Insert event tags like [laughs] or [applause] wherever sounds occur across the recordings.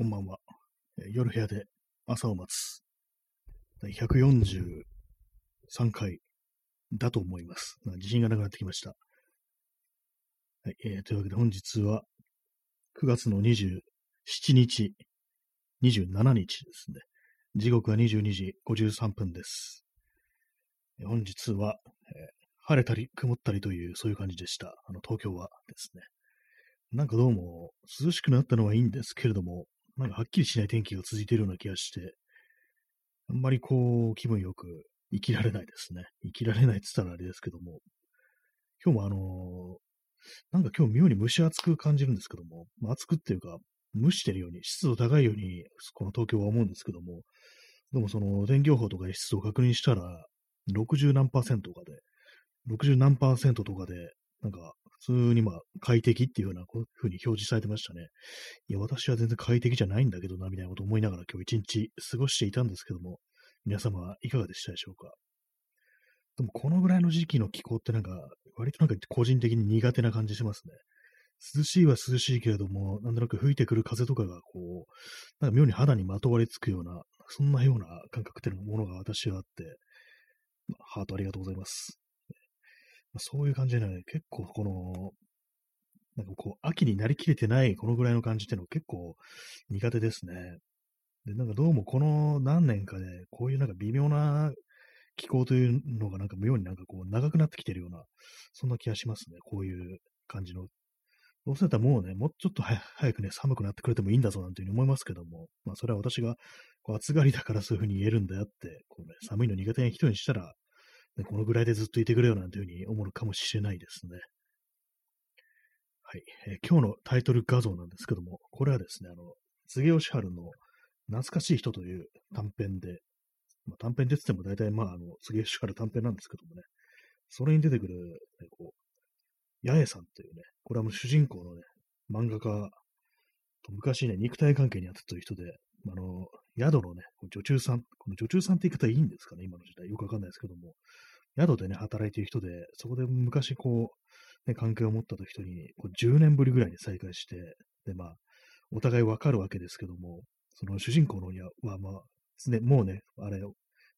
こんばんは。夜部屋で朝を待つ。第143回だと思います。自信がなくなってきました。はいえー、というわけで本日は9月の27日、27日ですね。時刻は22時53分です。本日は、えー、晴れたり曇ったりというそういう感じでした。あの東京はですね。なんかどうも涼しくなったのはいいんですけれども、なんかはっきりしない天気が続いているような気がして、あんまりこう、気分よく生きられないですね。生きられないって言ったらあれですけども、今日もあのー、なんか今日妙に蒸し暑く感じるんですけども、まあ、暑くっていうか、蒸してるように、湿度高いように、この東京は思うんですけども、でもその天気予報とかで湿度を確認したら、60何パーセントとかで、60何パーセントとかで、なんか普通にまあ快適っていうようなこういう風に表示されてましたね。いや、私は全然快適じゃないんだけどな、みたいなこと思いながら今日一日過ごしていたんですけども、皆様はいかがでしたでしょうか？でもこのぐらいの時期の気候ってなんか、割となんか個人的に苦手な感じしますね。涼しいは涼しいけれども、なんとなく吹いてくる風とかがこう、なんか妙に肌にまとわりつくような、そんなような感覚っていうものが私はあって、ハートありがとうございます。そういう感じでね、結構この、なんかこう、秋になりきれてないこのぐらいの感じっていうのは結構苦手ですね。で、なんかどうもこの何年かで、こういうなんか微妙な気候というのがなんか妙になんかこう長くなってきてるような、そんな気がしますね。こういう感じの。どうせだったらもうね、もうちょっと早くね、寒くなってくれてもいいんだぞなんていうふうに思いますけども、まあそれは私がこう暑がりだからそういうふうに言えるんだよって、こうね、寒いの苦手な人にしたら、ね、このぐらいでずっといてくれよなんていうふうに思うかもしれないですね。はい、えー、今日のタイトル画像なんですけども、これはですね、あの、杉吉春の懐かしい人という短編で、まあ、短編で言っても大体まあ、あの、杉吉春短編なんですけどもね、それに出てくる、ね、こう、八重さんというね、これはもう主人公のね、漫画家と昔ね、肉体関係にあったという人で、あの、宿のね、女中さん、この女中さんって言い方いいんですかね、今の時代。よくわかんないですけども、宿でね、働いている人で、そこで昔こう、ね、関係を持った人に、こう10年ぶりぐらいに再会して、で、まあ、お互いわかるわけですけども、その主人公のには、まあ、ね、もうね、あれ、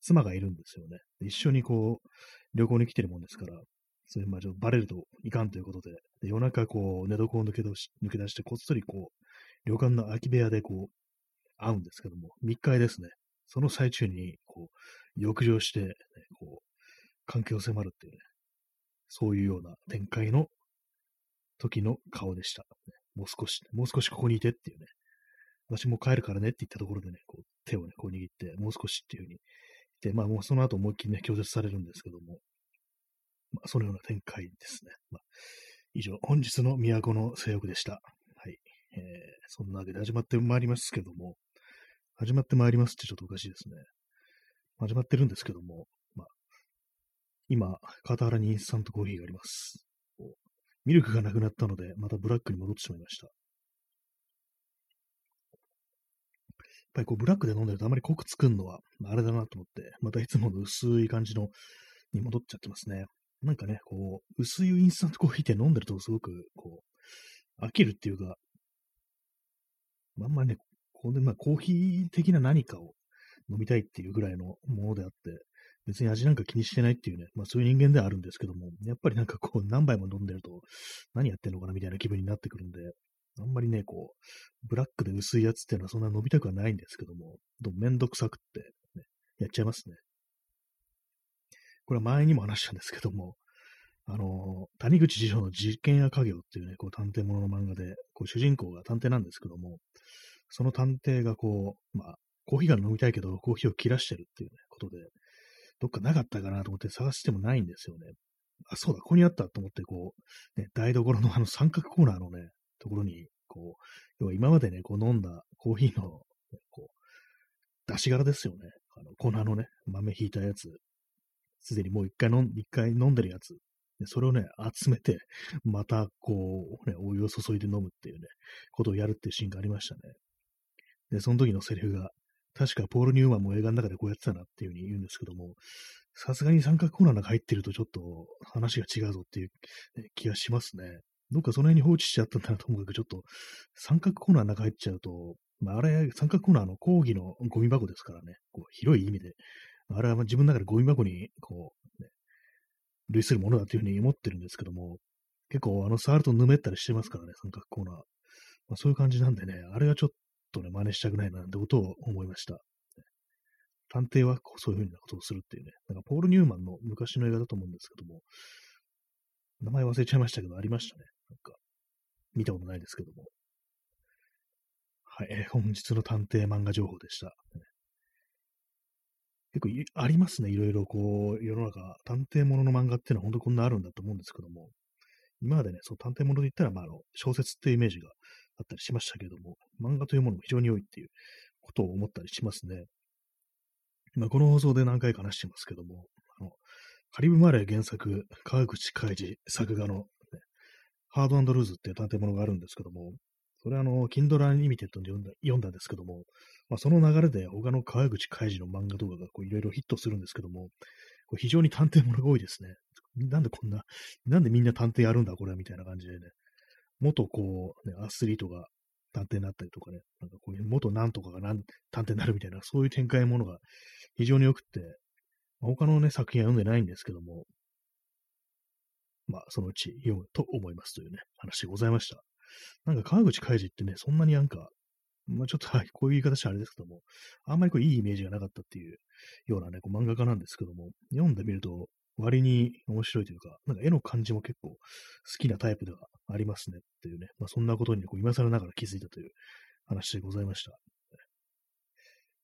妻がいるんですよね。一緒にこう、旅行に来てるもんですから、それまあちょっとバレるといかんということで、で夜中こう、寝床を抜け出し抜け出して、こっそりこう、旅館の空き部屋でこう、会うんですけども、密会ですね。その最中に、こう、浴場して、ね、こう、関係を迫るっていうね、そういうような展開の時の顔でした。もう少し、もう少しここにいてっていうね、私も帰るからねって言ったところでね、こう手をね、こう握って、もう少しっていうふうに言って、まあもうその後思いっきりね、拒絶されるんですけども、まあそのような展開ですね。まあ、以上、本日の都の性欲でした。はい。えー、そんなわけで始まってまいりますけども、始まってまいりますってちょっとおかしいですね。始まってるんですけども、今、傍らにインスタントコーヒーがあります。ミルクがなくなったので、またブラックに戻ってしまいました。やっぱりこう、ブラックで飲んでるとあまり濃く作るのは、あれだなと思って、またいつもの薄い感じのに戻っちゃってますね。なんかね、こう、薄いインスタントコーヒーって飲んでるとすごく、こう、飽きるっていうか、あんまりね、ここでまあコーヒー的な何かを飲みたいっていうぐらいのものであって、別に味なんか気にしてないっていうね、まあそういう人間ではあるんですけども、やっぱりなんかこう何杯も飲んでると何やってんのかなみたいな気分になってくるんで、あんまりね、こう、ブラックで薄いやつっていうのはそんな飲みたくはないんですけども、どめんどくさくって、ね、やっちゃいますね。これは前にも話したんですけども、あの、谷口次長の実験や家業っていうね、こう探偵ものの漫画で、こう主人公が探偵なんですけども、その探偵がこう、まあ、コーヒーが飲みたいけど、コーヒーを切らしてるっていう、ね、ことで、どっかなかったかなと思って探してもないんですよね。あ、そうだ、ここにあったと思って、こう、ね、台所のあの三角コーナーのね、ところに、こう、要は今までね、こう飲んだコーヒーの、こう、出し殻ですよね。あの、粉のね、豆ひいたやつ。すでにもう一回飲ん、一回飲んでるやつ。それをね、集めて、また、こう、ね、お湯を注いで飲むっていうね、ことをやるっていうシーンがありましたね。で、その時のセリフが、確かポール・ニューマンも映画の中でこうやってたなっていうふうに言うんですけども、さすがに三角コーナーの中入ってるとちょっと話が違うぞっていう、気がしますね。どっかその辺に放置しちゃったんだなと思うけど、ちょっと三角コーナーの中入っちゃうと、まあ、あれ、三角コーナーの講義のゴミ箱ですからね、こう広い意味で、あれは自分の中でゴミ箱に、こう、ね、類するものだというふうに思ってるんですけども、結構、あの、触るとぬめったりしてますからね、三角コーナー。まあ、そういう感じなんでね、あれはちょっとね、真似したくないな、ってことを思いました。探偵はそういうふうなことをするっていうね、なんかポール・ニューマンの昔の映画だと思うんですけども、名前忘れちゃいましたけど、ありましたね。なんか、見たことないですけども。はい、本日の探偵漫画情報でした。結構ありますね、いろいろこう、世の中、探偵ものの漫画っていうのは本当こんなあるんだと思うんですけども、今までね、そう探偵もので言ったら、まあ、あの、小説っていうイメージがあったりしましたけども、漫画というものも非常に多いっていうことを思ったりしますね。まあ、この放送で何回か話してますけども、あの、カリブマレー原作、川口海二作画の、ね、ハードルーズっていう探偵物があるんですけども、それはあの、キンドラ n ニミテッドで読んだ読んだんですけども、まあ、その流れで他の川口海二の漫画とかがいろいろヒットするんですけども、こ非常に探偵物が多いですね。なんでこんな、なんでみんな探偵やるんだこれみたいな感じでね、元こう、ね、アスリートが探偵になったりとかね、なんかこういう元なんとかが探偵になるみたいな、そういう展開ものが非常に良くって、まあ、他のね、作品は読んでないんですけども、まあ、そのうち読むと思いますというね、話でございました。なんか川口海二ってね、そんなになんか、まあちょっと、こういう言い方してあれですけども、あんまりこういいイメージがなかったっていうようなね、こう漫画家なんですけども、読んでみると割に面白いというか、なんか絵の感じも結構好きなタイプではありますねっていうね、まあそんなことにこう今更ながら気づいたという話でございました。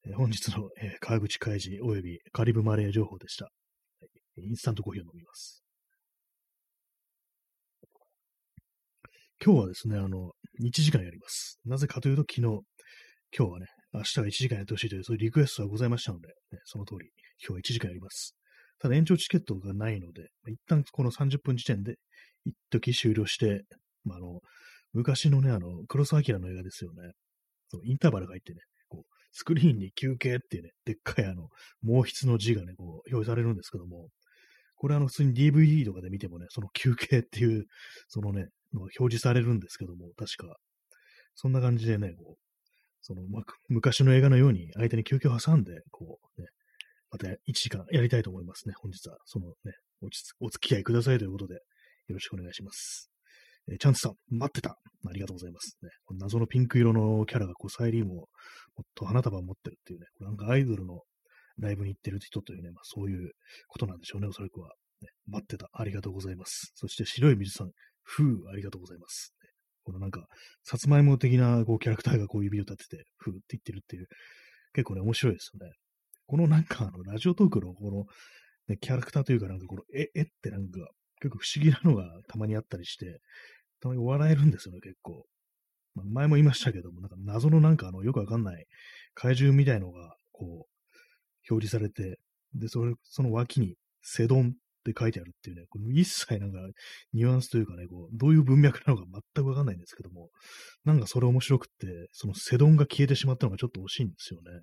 えー、本日の、えー、川口海二及びカリブマレー情報でした。インスタントコーヒーを飲みます。今日はですね、あの、1時間やります。なぜかというと、昨日、今日はね、明日は1時間やってほしいという、そういうリクエストがございましたので、ね、その通り、今日は1時間やります。ただ延長チケットがないので、一旦この30分時点で、一時終了して、まあ、あの、昔のね、あの、黒澤明の映画ですよね。そうインターバルが入ってね、こう、スクリーンに休憩っていうね、でっかいあの、毛筆の字がね、こう、表示されるんですけども、これあの、普通に DVD とかで見てもね、その休憩っていう、そのね、の表示されるんですけども、確か。そんな感じでね、こう、その、ま、昔の映画のように相手に休憩を挟んで、こう、ね、また1時間やりたいと思いますね。本日は、そのね、お付き合いくださいということで、よろしくお願いします。えー、チャンスさん、待ってた。ありがとうございます。ね、謎のピンク色のキャラが、こう、サイリームを、もっと花束を持ってるっていうね、これなんかアイドルのライブに行ってる人というね、まあそういうことなんでしょうね、おそらくは。ね、待ってた。ありがとうございます。そして白い水さん、ふう、ありがとうございます。このなんか、さつまいも的なこうキャラクターがこう指を立てて、ふうって言ってるっていう、結構ね、面白いですよね。このなんか、あの、ラジオトークのこの、ね、キャラクターというか、なんかこの、え、えってなんか、結構不思議なのがたまにあったりして、たまに笑えるんですよね、結構。まあ、前も言いましたけども、なんか謎のなんかあの、よくわかんない怪獣みたいのが、こう、表示されて、で、それ、その脇に、セドンって書いてあるっていうね、この一切なんかニュアンスというかね、こう、どういう文脈なのか全くわかんないんですけども、なんかそれ面白くって、そのセドンが消えてしまったのがちょっと惜しいんですよね。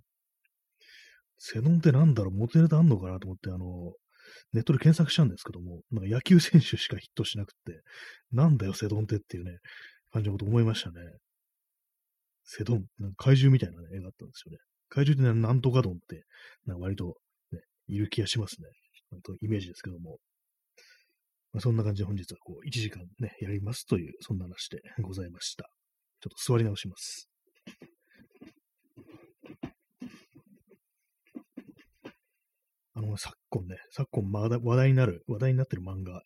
セドンってなんだろう、モテネタあんのかなと思って、あの、ネットで検索したんですけども、なんか野球選手しかヒットしなくて、なんだよ、セドンってっていうね、感じのこと思いましたね。セドン、なんか怪獣みたいな、ね、絵があったんですよね。怪獣ってなんとかドンって、なんか割と、ね、いる気がしますね。とイメージですけども、まあ、そんな感じで本日はこう1時間ね、やりますという、そんな話でございました。ちょっと座り直します。あの、昨今ね、昨今まだ話題になる、話題になってる漫画、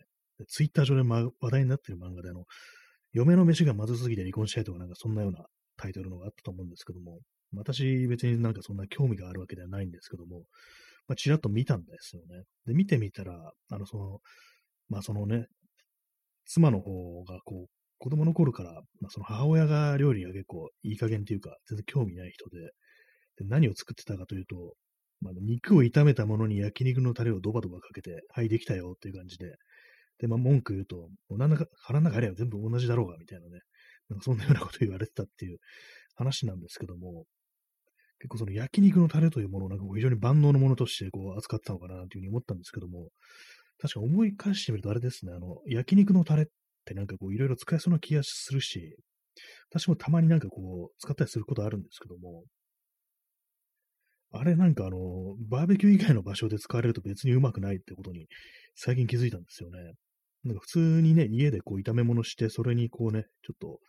ツイッター上で、ま、話題になってる漫画で、あの、嫁の飯がまずすぎて離婚したいとか、なんかそんなようなタイトルのがあったと思うんですけども、私別になんかそんな興味があるわけではないんですけども、まあ、ちらっと見たんですよね。で、見てみたら、あの、その、まあ、そのね、妻の方が、こう、子供の頃から、まあ、その母親が料理が結構いい加減っていうか、全然興味ない人で、で何を作ってたかというと、まあ、肉を炒めたものに焼肉のタレをドバドバかけて、はい、できたよっていう感じで、で、まあ、文句言うと、なんだか、腹の中あれば全部同じだろうが、みたいなね、なんかそんなようなこと言われてたっていう [laughs] 話なんですけども、結構その焼肉のタレというものをなんか非常に万能のものとしてこう扱ったのかなというふうに思ったんですけども、確か思い返してみるとあれですね、あの、焼肉のタレってなんかこういろいろ使えそうな気がするし、私もたまになんかこう、使ったりすることあるんですけども、あれなんかあの、バーベキュー以外の場所で使われると別にうまくないってことに最近気づいたんですよね。なんか普通にね、家でこう炒め物して、それにこうね、ちょっと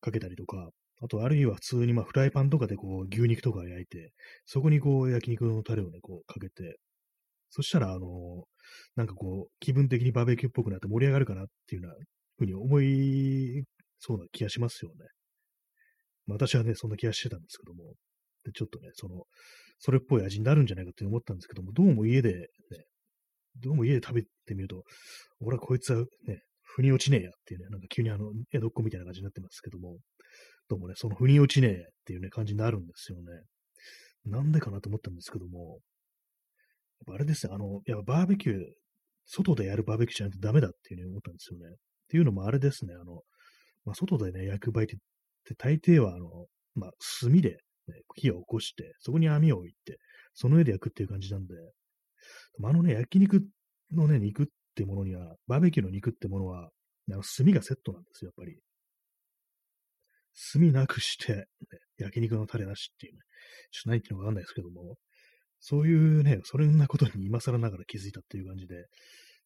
かけたりとか、あとあるいは普通にまあフライパンとかでこう牛肉とか焼いて、そこにこう焼肉のタレをね、こうかけて、そしたらあの、なんかこう気分的にバーベキューっぽくなって盛り上がるかなっていうなふうに思いそうな気がしますよね。私はね、そんな気がしてたんですけども、でちょっとね、その、それっぽい味になるんじゃないかって思ったんですけども、どうも家で、ね、どうも家で食べてみると、俺はこいつはね、腑に落ちねえやっていうね、なんか急にあの、江戸っ子みたいな感じになってますけども、どうもね、その腑に落ちねえっていうね、感じになるんですよね。なんでかなと思ったんですけども、あれですね、あの、やっぱバーベキュー、外でやるバーベキューじゃないとダメだっていうふうに思ったんですよね。っていうのもあれですね、あの、まあ、外でね、焼く場合って、大抵はあの、まあ、炭でね、火を起こして、そこに網を置いて、その上で焼くっていう感じなんで、あのね、焼肉のね、肉ってものには、バーベキューの肉ってものは、あの炭がセットなんですよ、やっぱり。炭なくして、ね、焼肉のタレなしっていうね、ちょっと何言ってるのかわかんないですけども、そういうね、そんなことに今更ながら気づいたっていう感じで、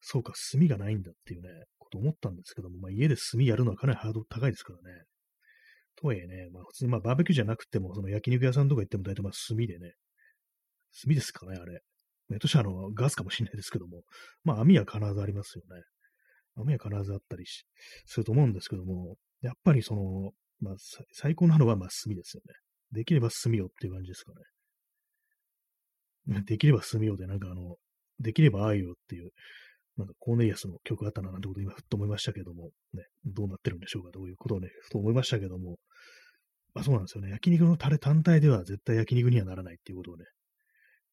そうか、炭がないんだっていうね、こと思ったんですけども、まあ家で炭やるのはかなりハードル高いですからね。とはいえね、まあ普通にまあバーベキューじゃなくても、その焼肉屋さんとか行っても大体まあ炭でね、炭ですかね、あれ。ね、としてはあの、ガスかもしれないですけども、まあ網は必ずありますよね。網は必ずあったりし、すると思うんですけども、やっぱりその、まあ最高なのはまあ炭ですよね。できれば炭よっていう感じですかね。できれば炭よでなんかあの、できれば愛よっていう、なんかコーネリアスの曲あったななんてこと今ふっと思いましたけども、ね、どうなってるんでしょうかということをね、ふと思いましたけども、まあ、そうなんですよね。焼肉のタレ単体では絶対焼肉にはならないっていうことをね、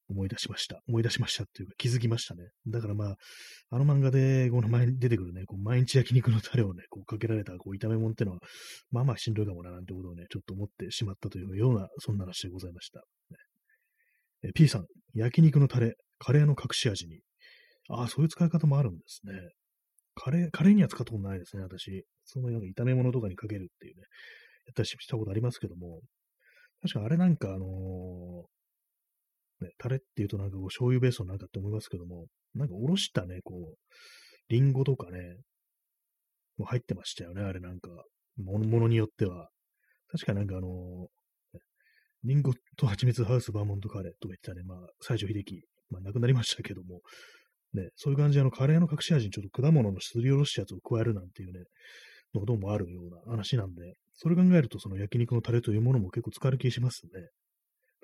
思い出しました。思い出しましたっていうか気づきましたね。だからまあ、あの漫画でこの前に出てくるね、こう毎日焼肉のタレをね、こうかけられたこう炒め物ってのは、まあまあしんどいかもななんてことをね、ちょっと思ってしまったというような、そんな話でございました。ね、え P さん、焼肉のタレ、カレーの隠し味に。ああ、そういう使い方もあるんですね。カレー、カレーには使ったことないですね、私。そのような炒め物とかにかけるっていうね、やったりしたことありますけども、確かあれなんかあのー、ね、タレっていうとなんかこう醤油ベースのなんかって思いますけども、なんかおろしたね、こう、リンゴとかね、もう入ってましたよね、あれなんか、ものものによっては。確かなんかあのー、リンゴと蜂蜜ハウスバーモントカレーとか言ってたね、まあ、西城秀樹、まあ亡くなりましたけども、ね、そういう感じであのカレーの隠し味にちょっと果物のすりおろしやつを加えるなんていうね、のがどうもあるような話なんで、それ考えるとその焼肉のタレというものも結構使える気しますね。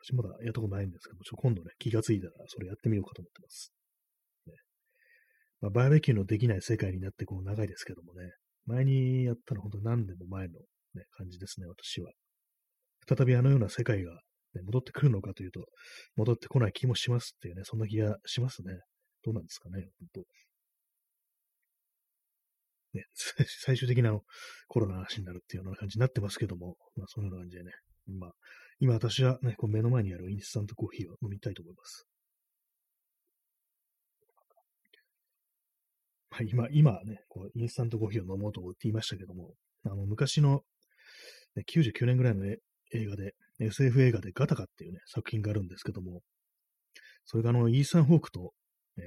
私まだやったことないんですけど、ちょ今度ね、気がついたらそれやってみようかと思ってます。ねまあ、バーベキューのできない世界になってこう長いですけどもね、前にやったの本当何年も前の、ね、感じですね、私は。再びあのような世界が、ね、戻ってくるのかというと、戻ってこない気もしますっていうね、そんな気がしますね。どうなんですかね、本当ね、[laughs] 最終的なコロナの話になるっていうような感じになってますけども、まあ、そんな感じでね、今、今私はね、こう目の前にあるインスタントコーヒーを飲みたいと思います。まあ、今、今ね、こうインスタントコーヒーを飲もうと思って言いましたけども、あの、昔の、ね、99年ぐらいの映画で、SF 映画でガタカっていうね、作品があるんですけども、それがあの、イーサン・ホークとえー、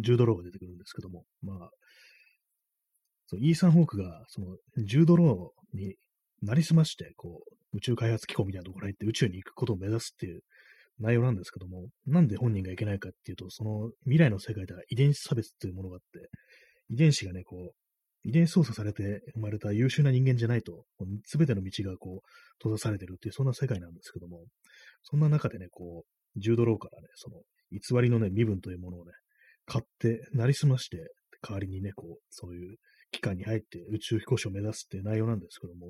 ジュードローが出てくるんですけども、まあ、そイーサン・ホークが、その、ジュードローになりすまして、こう、宇宙開発機構みたいなところに行って宇宙に行くことを目指すっていう内容なんですけども、なんで本人がいけないかっていうと、その未来の世界では遺伝子差別っていうものがあって、遺伝子がね、こう、遺伝子操作されて生まれた優秀な人間じゃないと、すべての道がこう、閉ざされてるっていう、そんな世界なんですけども、そんな中でね、こう、ジュードローからね、その、偽りのね、身分というものをね、買って、なりすまして、代わりにね、こう、そういう機関に入って宇宙飛行士を目指すっていう内容なんですけども、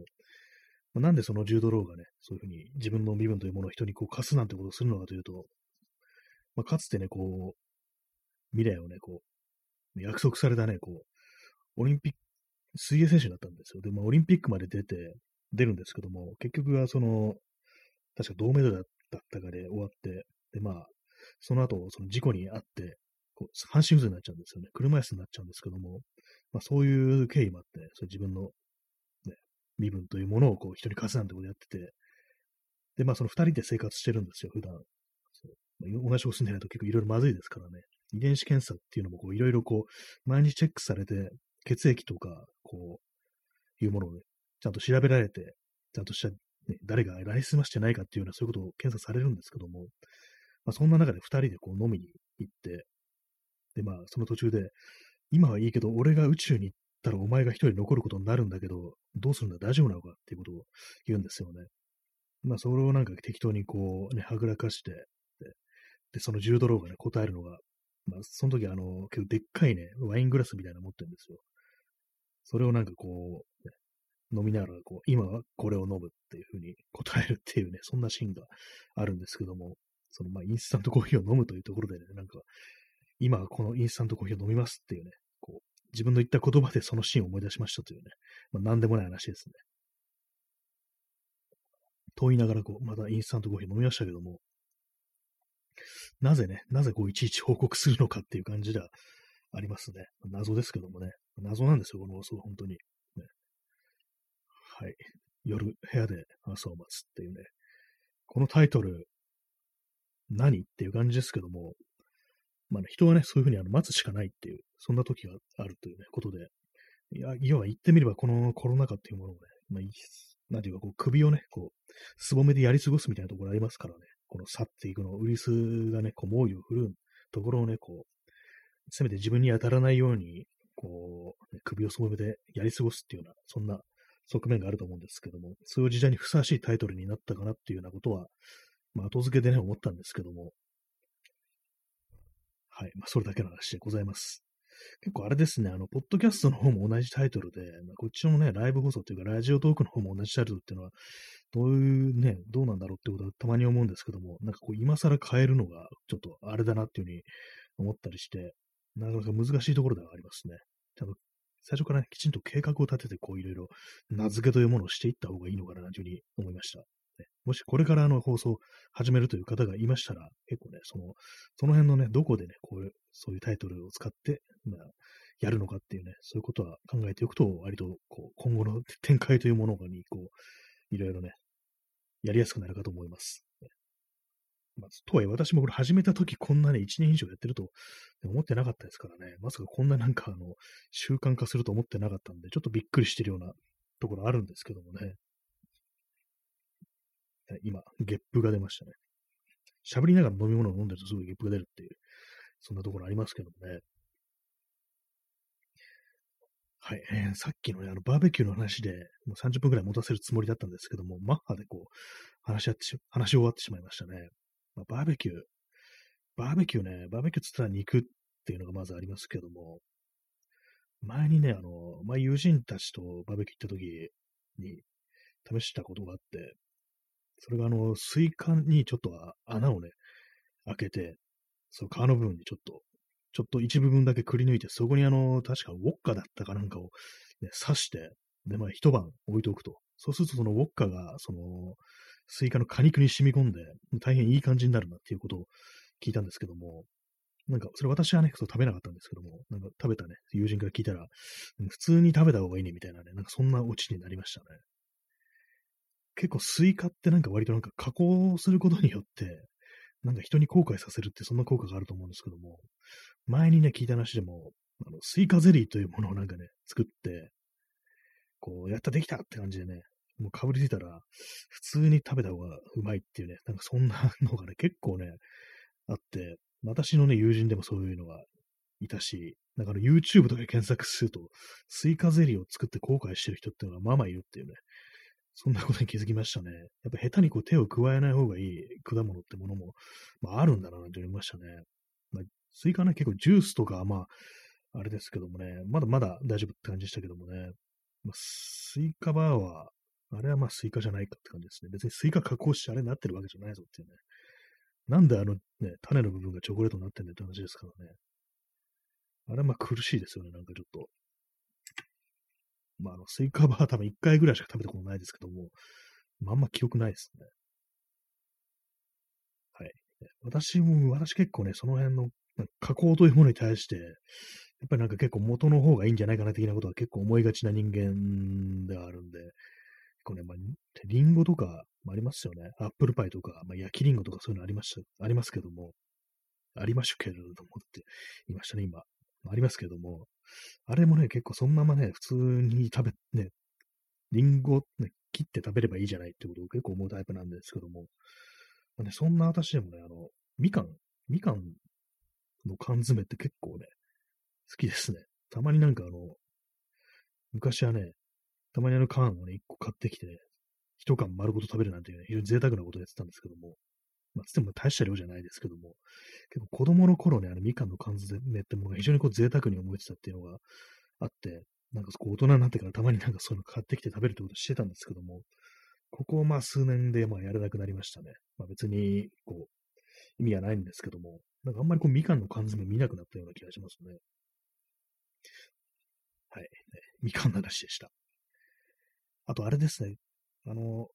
まあ、なんでそのジュードローがね、そういうふうに自分の身分というものを人にこう貸すなんてことをするのかというと、まあ、かつてね、こう、未来をね、こう、約束されたね、こう、オリンピック、水泳選手だったんですよ。で、まあ、オリンピックまで出て、出るんですけども、結局はその、確か銅メダルだったかで終わって、で、まあ、その後、その事故に遭って、こう半身不随になっちゃうんですよね。車椅子になっちゃうんですけども、まあ、そういう経緯もあって、そ自分の、ね、身分というものをこう人に貸すなんてことやってて、で、まあその二人で生活してるんですよ、普段。そう同じとこ住んでないと結構いろいろまずいですからね。遺伝子検査っていうのもこういろいろこう、毎日チェックされて、血液とか、こう、いうものをね、ちゃんと調べられて、ちゃんとした、ね、誰がライスマしてないかっていうようなそういうことを検査されるんですけども、まあそんな中で二人でこう飲みに行って、で、まあその途中で、今はいいけど、俺が宇宙に行ったらお前が一人残ることになるんだけど、どうするんだ大丈夫なのかっていうことを言うんですよね。まあ、それをなんか適当にこう、ね、はぐらかして、で、でその10ドローがね、答えるのが、まあ、その時あの、結構でっかいね、ワイングラスみたいなの持ってるんですよ。それをなんかこう、ね、飲みながら、こう、今はこれを飲むっていうふうに答えるっていうね、そんなシーンがあるんですけども、その、まあ、インスタントコーヒーを飲むというところでね、なんか、今このインスタントコーヒーを飲みますっていうね、こう、自分の言った言葉でそのシーンを思い出しましたというね、まあ、なんでもない話ですね。と言いながら、こう、またインスタントコーヒー飲みましたけども、なぜね、なぜこう、いちいち報告するのかっていう感じではありますね。謎ですけどもね。謎なんですよ、この放送、本当に。ね、はい。夜、部屋で朝を待つっていうね。このタイトル、何っていう感じですけども、まあ、人はね、そういうふうにあの待つしかないっていう、そんな時があるというね、ことで、いや、要は言ってみれば、このコロナ禍っていうものをね、まあ、なんていうか、こう、首をね、こう、すぼめでやり過ごすみたいなところありますからね、この去っていくの、ウイルスがね、こう、猛威を振るうところをね、こう、せめて自分に当たらないように、こう、ね、首をすぼめでやり過ごすっていうような、そんな側面があると思うんですけども、そういう時代にふさわしいタイトルになったかなっていうようなことは、まあ、後付けでね、思ったんですけども、はい。まあ、それだけの話でございます。結構あれですね、あの、ポッドキャストの方も同じタイトルで、まあ、こっちのね、ライブ放送というか、ラジオトークの方も同じタイトルっていうのは、どういうね、どうなんだろうってことはたまに思うんですけども、なんかこう、今更変えるのが、ちょっとあれだなっていうふうに思ったりして、なかなか難しいところではありますね。ちゃんと最初から、ね、きちんと計画を立てて、こう、いろいろ名付けというものをしていった方がいいのかなというふうに思いました。もしこれからあの放送始めるという方がいましたら、結構ね、その、その辺のね、どこでね、こういう、そういうタイトルを使って、まあ、やるのかっていうね、そういうことは考えておくと、割と、こう、今後の展開というものに、こう、いろいろね、やりやすくなるかと思います。まあ、とはいえ私もこれ始めた時こんなね、1年以上やってると思ってなかったですからね、まさかこんななんかあの、習慣化すると思ってなかったんで、ちょっとびっくりしてるようなところあるんですけどもね。今、ゲップが出ましたね。喋りながら飲み物を飲んでるとすぐゲップが出るっていう、そんなところありますけどもね。はい、えー、さっきのね、あの、バーベキューの話で、もう30分くらい持たせるつもりだったんですけども、マッハでこう、話し合って、話し終わってしまいましたね。まあ、バーベキュー、バーベキューね、バーベキューっつったら肉っていうのがまずありますけども、前にね、あの、ま、友人たちとバーベキュー行った時に試したことがあって、それがあの、スイカにちょっと穴をね、開けて、その皮の部分にちょっと、ちょっと一部分だけくり抜いて、そこにあの、確かウォッカだったかなんかを、ね、刺して、で、まあ一晩置いておくと。そうするとそのウォッカが、その、スイカの果肉に染み込んで、大変いい感じになるなっていうことを聞いたんですけども、なんか、それ私はね、そう食べなかったんですけども、なんか食べたね、友人から聞いたら、普通に食べた方がいいねみたいなね、なんかそんなオチになりましたね。結構スイカってなんか割となんか加工することによって、なんか人に後悔させるってそんな効果があると思うんですけども、前にね、聞いた話でも、あのスイカゼリーというものをなんかね、作って、こう、やったできたって感じでね、もうかぶりついたら、普通に食べた方がうまいっていうね、なんかそんなのがね、結構ね、あって、私のね、友人でもそういうのがいたし、なんかあの YouTube とかで検索すると、スイカゼリーを作って後悔してる人っていうのがまあまあいるっていうね、そんなことに気づきましたね。やっぱ下手にこう手を加えない方がいい果物ってものも、まあ、あるんだなと思いましたね。まあ、スイカね、結構ジュースとか、まあ、あれですけどもね、まだまだ大丈夫って感じでしたけどもね、まあ、スイカバーは、あれはまあスイカじゃないかって感じですね。別にスイカ加工してあれになってるわけじゃないぞっていうね。なんであのね、種の部分がチョコレートになってんだって話ですからね。あれはまあ苦しいですよね、なんかちょっと。まあ、あの、スイカバー多分1回ぐらいしか食べたことないですけども、まあ、あんま記憶ないですね。はい。私も、私結構ね、その辺の加工というものに対して、やっぱりなんか結構元の方がいいんじゃないかな的なことは結構思いがちな人間ではあるんで、結構ね、まあ、リンゴとかもありますよね。アップルパイとか、まあ、焼きリンゴとかそういうのありました、ありますけども、ありましたけれどもって言いましたね、今。ありますけども、あれもね、結構そのままね、普通に食べ、ね、リンゴ、ね、切って食べればいいじゃないってことを結構思うタイプなんですけども、まあね、そんな私でもね、あの、みかん、みかんの缶詰って結構ね、好きですね。たまになんかあの、昔はね、たまにあの缶をね、一個買ってきて、ね、一缶丸ごと食べるなんていうね、非常に贅沢なことをやってたんですけども、まあ、つっても大した量じゃないですけども、結構子供の頃ね、あのみかんの缶詰ってものが非常にこう贅沢に思えてたっていうのがあって、なんかこう大人になってからたまになんかそういうの買ってきて食べるってことしてたんですけども、ここまあ数年でまあやらなくなりましたね。まあ別にこう意味はないんですけども、なんかあんまりこうみかんの缶詰見なくなったような気がしますね。はい。みかんの話でした。あとあれですね、あの、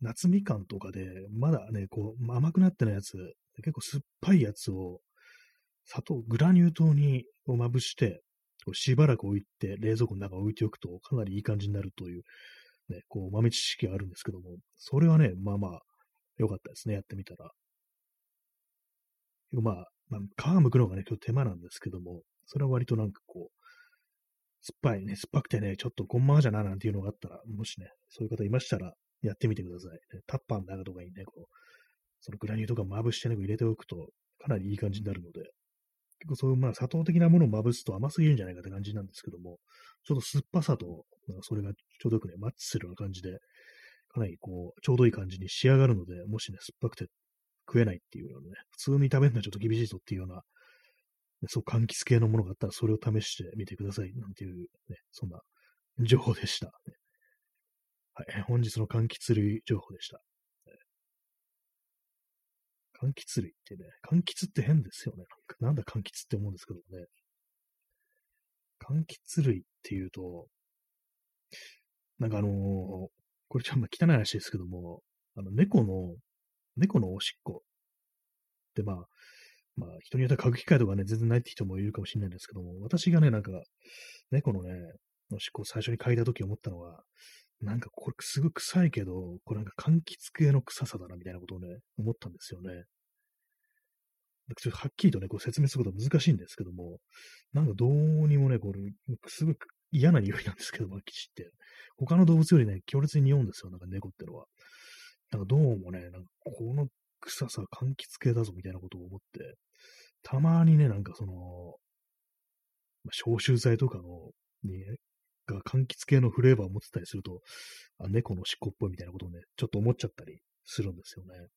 夏みかんとかで、まだね、こう、甘くなってないやつ、結構酸っぱいやつを、砂糖、グラニュー糖にをまぶして、こうしばらく置いて、冷蔵庫の中に置いておくと、かなりいい感じになるという、ね、こう、豆知識があるんですけども、それはね、まあまあ、良かったですね、やってみたら。まあ、まあ、皮むくのがね、今日手間なんですけども、それは割となんかこう、酸っぱいね、酸っぱくてね、ちょっとこんまじゃななんていうのがあったら、もしね、そういう方いましたら、やってみてください。タッパーの中とかにね、こう、そのグラニューとかまぶしてね、入れておくと、かなりいい感じになるので、結構そういう、まあ、砂糖的なものをまぶすと甘すぎるんじゃないかって感じなんですけども、ちょっと酸っぱさと、それがちょうどよくね、マッチするような感じで、かなりこう、ちょうどいい感じに仕上がるので、もしね、酸っぱくて食えないっていうのね、普通に食べるのはちょっと厳しいぞっていうような、そう、柑橘系のものがあったら、それを試してみてください、なんていう、ね、そんな情報でした。はい、本日の柑橘類情報でした。柑橘類ってね、柑橘って変ですよね。なんだ柑橘って思うんですけどもね。柑橘類っていうと、なんかあのー、これちょっと汚い話ですけども、あの、猫の、猫のおしっこってまあ、まあ、人によっては嗅ぐ機会とかね、全然ないって人もいるかもしれないんですけども、私がね、なんか、猫のね、おしっこを最初に嗅いだとき思ったのは、なんかこれすごい臭いけど、これなんか柑橘系の臭さだなみたいなことをね、思ったんですよね。ちょっとはっきりとね、こう説明することは難しいんですけども、なんかどうにもね、これ、すごく嫌な匂いなんですけど、マキチって。他の動物よりね、強烈に匂うんですよ、なんか猫ってのは。なんかどうもね、なんかこの臭さ、柑橘系だぞみたいなことを思って、たまにね、なんかその、ま、消臭剤とかの、ね、が柑橘系のフレーバーを持ってたりすると、あ、猫の尻尾っぽいみたいなことをね、ちょっと思っちゃったりするんですよね。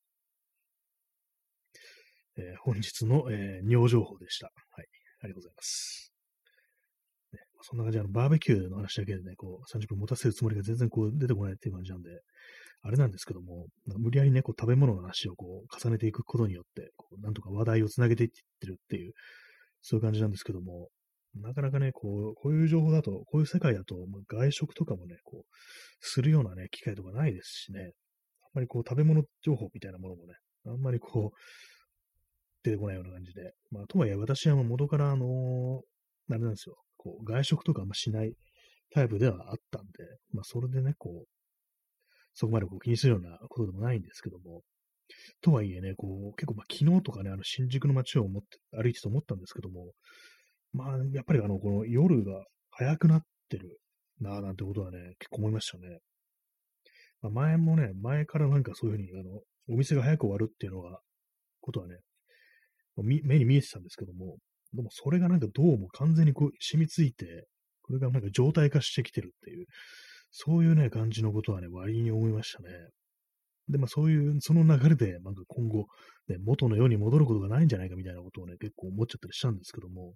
えー、本日の、えー、尿情報でした。はい。ありがとうございます。ね、そんな感じで、あの、バーベキューの話だけでね、こう、30分持たせるつもりが全然こう、出てこないっていう感じなんで、あれなんですけども、無理やりね、こう、食べ物の話をこう、重ねていくことによって、こう、なんとか話題をつなげていってるっていう、そういう感じなんですけども、なかなかね、こう、こういう情報だと、こういう世界だと、ま、外食とかもね、こう、するようなね、機会とかないですしね、あんまりこう、食べ物情報みたいなものもね、あんまりこう、出てこないような感じで、まあ、とはいえ私は元から、あのー、あれなんですよ、こう、外食とかあんましないタイプではあったんで、まあ、それでね、こう、そこまでこう気にするようなことでもないんですけども、とはいえね、こう、結構、まあ、昨日とかね、あの、新宿の街を思って、歩いてて思ったんですけども、まあ、やっぱりあの、この夜が早くなってるなぁなんてことはね、結構思いましたね。まあ、前もね、前からなんかそういうふうに、あの、お店が早く終わるっていうのが、ことはね、目に見えてたんですけども、でもそれがなんかどうも完全にこう染みついて、これがなんか状態化してきてるっていう、そういうね、感じのことはね、割に思いましたね。で、まあそういう、その流れで、なんか今後、ね、元の世に戻ることがないんじゃないかみたいなことをね、結構思っちゃったりしたんですけども、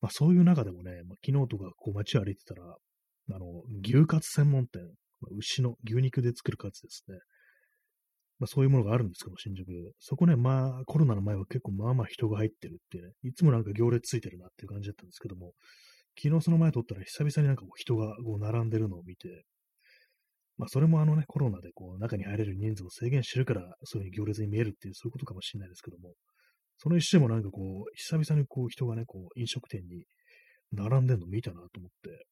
まあそういう中でもね、まあ、昨日とかこう街を歩いてたら、あの、牛カツ専門店、まあ、牛の牛肉で作るカツですね。まあそういうものがあるんですけど、新宿。そこね、まあコロナの前は結構まあまあ人が入ってるってね、いつもなんか行列ついてるなっていう感じだったんですけども、昨日その前撮ったら久々になんかこう人がこう並んでるのを見て、まあそれもあのね、コロナでこう中に入れる人数を制限してるから、そういう行列に見えるっていう、そういうことかもしれないですけども、その一瞬もなんかこう、久々にこう人がね、こう飲食店に並んでんの見たなと思って、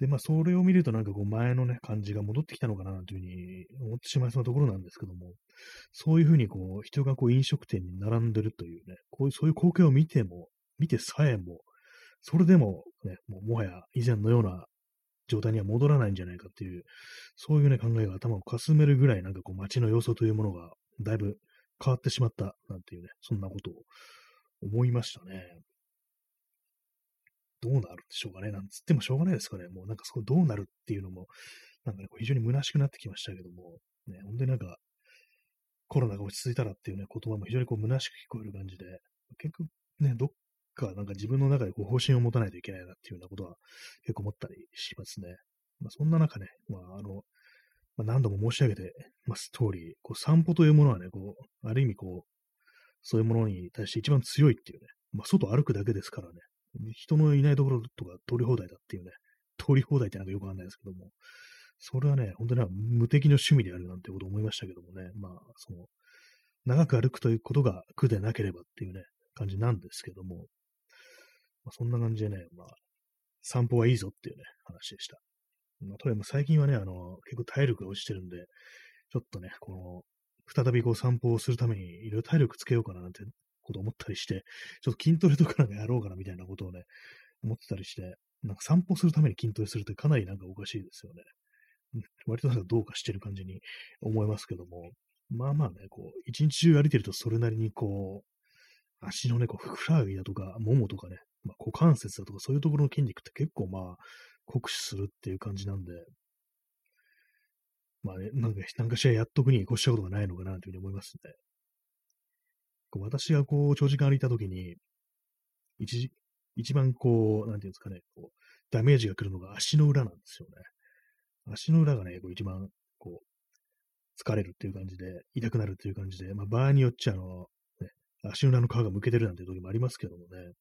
で、まあ、それを見るとなんかこう前のね、感じが戻ってきたのかなというふうに思ってしまいそうなところなんですけども、そういうふうにこう、人がこう飲食店に並んでるというね、こういう、そういう光景を見ても、見てさえも、それでもね、もうもはや以前のような状態には戻らないんじゃないかっていう、そういうね、考えが頭をかすめるぐらいなんかこう街の様子というものがだいぶ変わってしまったなんていうね、そんなことを思いましたね。どうなるでしょうかね。なんつってもしょうがないですかね。もうなんかそこどうなるっていうのも、なんかね、非常に虚しくなってきましたけども、ね、本当になんか、コロナが落ち着いたらっていうね、言葉も非常にこう虚しく聞こえる感じで、結局ね、どっかなんか自分の中でこう方針を持たないといけないなっていうようなことは結構思ったりしますね。まあ、そんな中ね、まああの、まあ、何度も申し上げてます通り、こう散歩というものはね、こう、ある意味こう、そういうものに対して一番強いっていうね、まあ、外歩くだけですからね、人のいないところとか通り放題だっていうね、通り放題ってなんかよくわかんないですけども、それはね、本当に無敵の趣味であるなんてこと思いましたけどもね、まあ、その、長く歩くということが苦でなければっていうね、感じなんですけども、まあ、そんな感じでね、まあ、散歩はいいぞっていうね、話でした。まあ、とりあえず最近はね、あの、結構体力が落ちてるんで、ちょっとね、この、再びこう散歩をするためにいろいろ体力つけようかななんてこと思ったりして、ちょっと筋トレとかなんかやろうかなみたいなことをね、思ってたりして、なんか散歩するために筋トレするってかなりなんかおかしいですよね。割となんかどうかしてる感じに思いますけども、まあまあね、こう、一日中歩いてるとそれなりにこう、足のね、こう、ふくらはぎだとか、ももとかね、まあ、股関節だとかそういうところの筋肉って結構まあ、酷使するっていう感じなんで、まあね、なんか、[laughs] なんかしらやっとくに越したことがないのかなというふうに思いますね。私がこう、長時間歩いたときに、一、一番こう、なんていうんですかね、こう、ダメージが来るのが足の裏なんですよね。足の裏がね、こう一番、こう、疲れるっていう感じで、痛くなるっていう感じで、まあ、場合によっちゃ、あの、ね、足裏の皮がむけてるなんていう時もありますけどもね。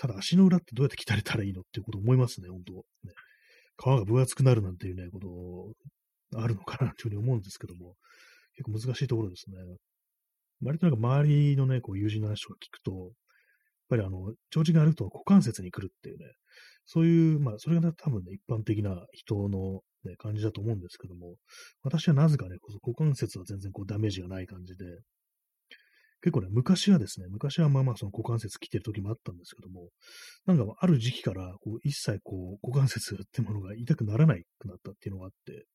ただ足の裏ってどうやって鍛えたらいいのっていうこと思いますね、本当。ね。皮が分厚くなるなんていうね、ことあるのかなというふうに思うんですけども、結構難しいところですね。割となんか周りのね、こう友人の話とか聞くと、やっぱりあの、長時間歩くと股関節に来るっていうね、そういう、まあ、それが、ね、多分ね、一般的な人の、ね、感じだと思うんですけども、私はなぜかね、股関節は全然こうダメージがない感じで、結構ね、昔はですね、昔はまあまあその股関節来てる時もあったんですけども、なんかある時期からこう一切こう股関節ってものが痛くならないくなったっていうのがあって、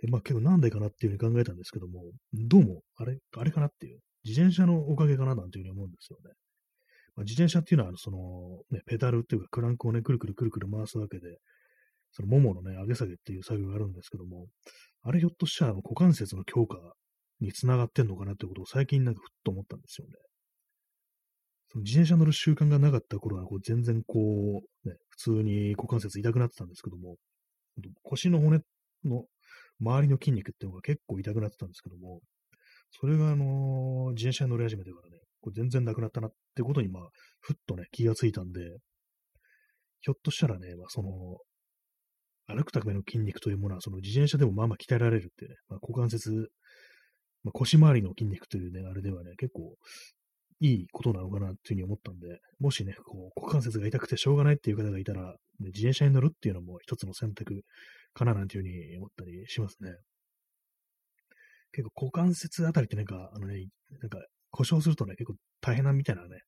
で、まあ結構なんでかなっていうふうに考えたんですけども、どうも、あれ、あれかなっていう、自転車のおかげかななんていうふうに思うんですよね。まあ、自転車っていうのは、その、ね、ペダルっていうかクランクをね、くるくるくるくる回すわけで、そのもものね、上げ下げっていう作業があるんですけども、あれひょっとしたら股関節の強化につながってんのかなってことを最近なんかふっと思ったんですよね。その自転車乗る習慣がなかった頃は、こう全然こう、ね、普通に股関節痛くなってたんですけども、腰の骨の周りの筋肉っていうのが結構痛くなってたんですけども、それがあのー、自転車に乗り始めてからね、これ全然なくなったなってことに、まあ、ふっとね、気がついたんで、ひょっとしたらね、まあ、その、歩くための筋肉というものは、その自転車でもまあまあ鍛えられるってね、まあ、股関節、まあ、腰回りの筋肉というね、あれではね、結構いいことなのかなっていうふうに思ったんで、もしね、こう股関節が痛くてしょうがないっていう方がいたら、ね、自転車に乗るっていうのも一つの選択かななんていうふうに思ったりしますね。結構股関節あたりってなんか、あのね、なんか故障するとね、結構大変なみたいなね、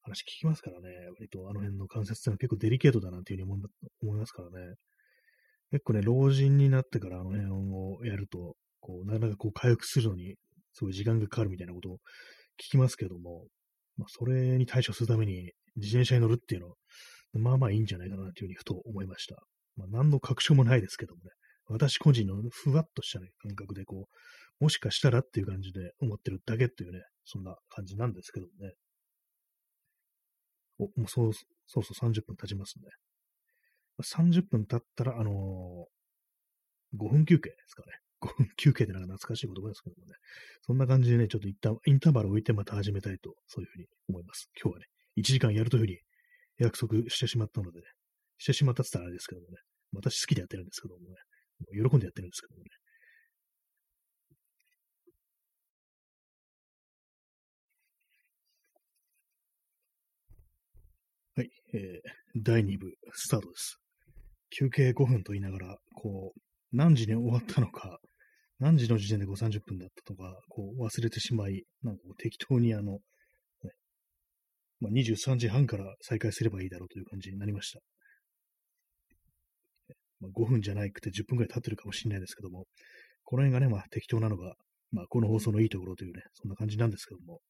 話聞きますからね、割とあの辺の関節ってのは結構デリケートだなっていうふうに思いますからね。結構ね、老人になってからあの辺をやると、こう、なかなかこう回復するのに、すごい時間がかかるみたいなことを聞きますけども、まあ、それに対処するために自転車に乗るっていうのは、まあまあいいんじゃないかなというふうにふと思いました。まあ、何の確証もないですけどもね、私個人のふわっとした、ね、感覚でこう、もしかしたらっていう感じで思ってるだけっていうね、そんな感じなんですけどもね。お、もうそう、そうそう30分経ちますね。30分経ったら、あのー、5分休憩ですかね。5分休憩ってなんか懐かしい言葉ですけどもね。そんな感じでね、ちょっと一旦インターバルを置いてまた始めたいと、そういうふうに思います。今日はね、1時間やるというふうに約束してしまったのでね、してしまったって言ったらあれですけどもね、私好きでやってるんですけどもね、喜んでやってるんですけどもね、はい、えー、第2部、スタートです。休憩5分と言いながら、こう、何時に終わったのか、何時の時点で5、30分だったとか、こう忘れてしまい、なんかこう適当にあの、ね、まあ、23時半から再開すればいいだろうという感じになりました。まあ、5分じゃないくて10分くらい経ってるかもしれないですけども、この辺がね、まあ適当なのが、まあこの放送のいいところというね、そんな感じなんですけども、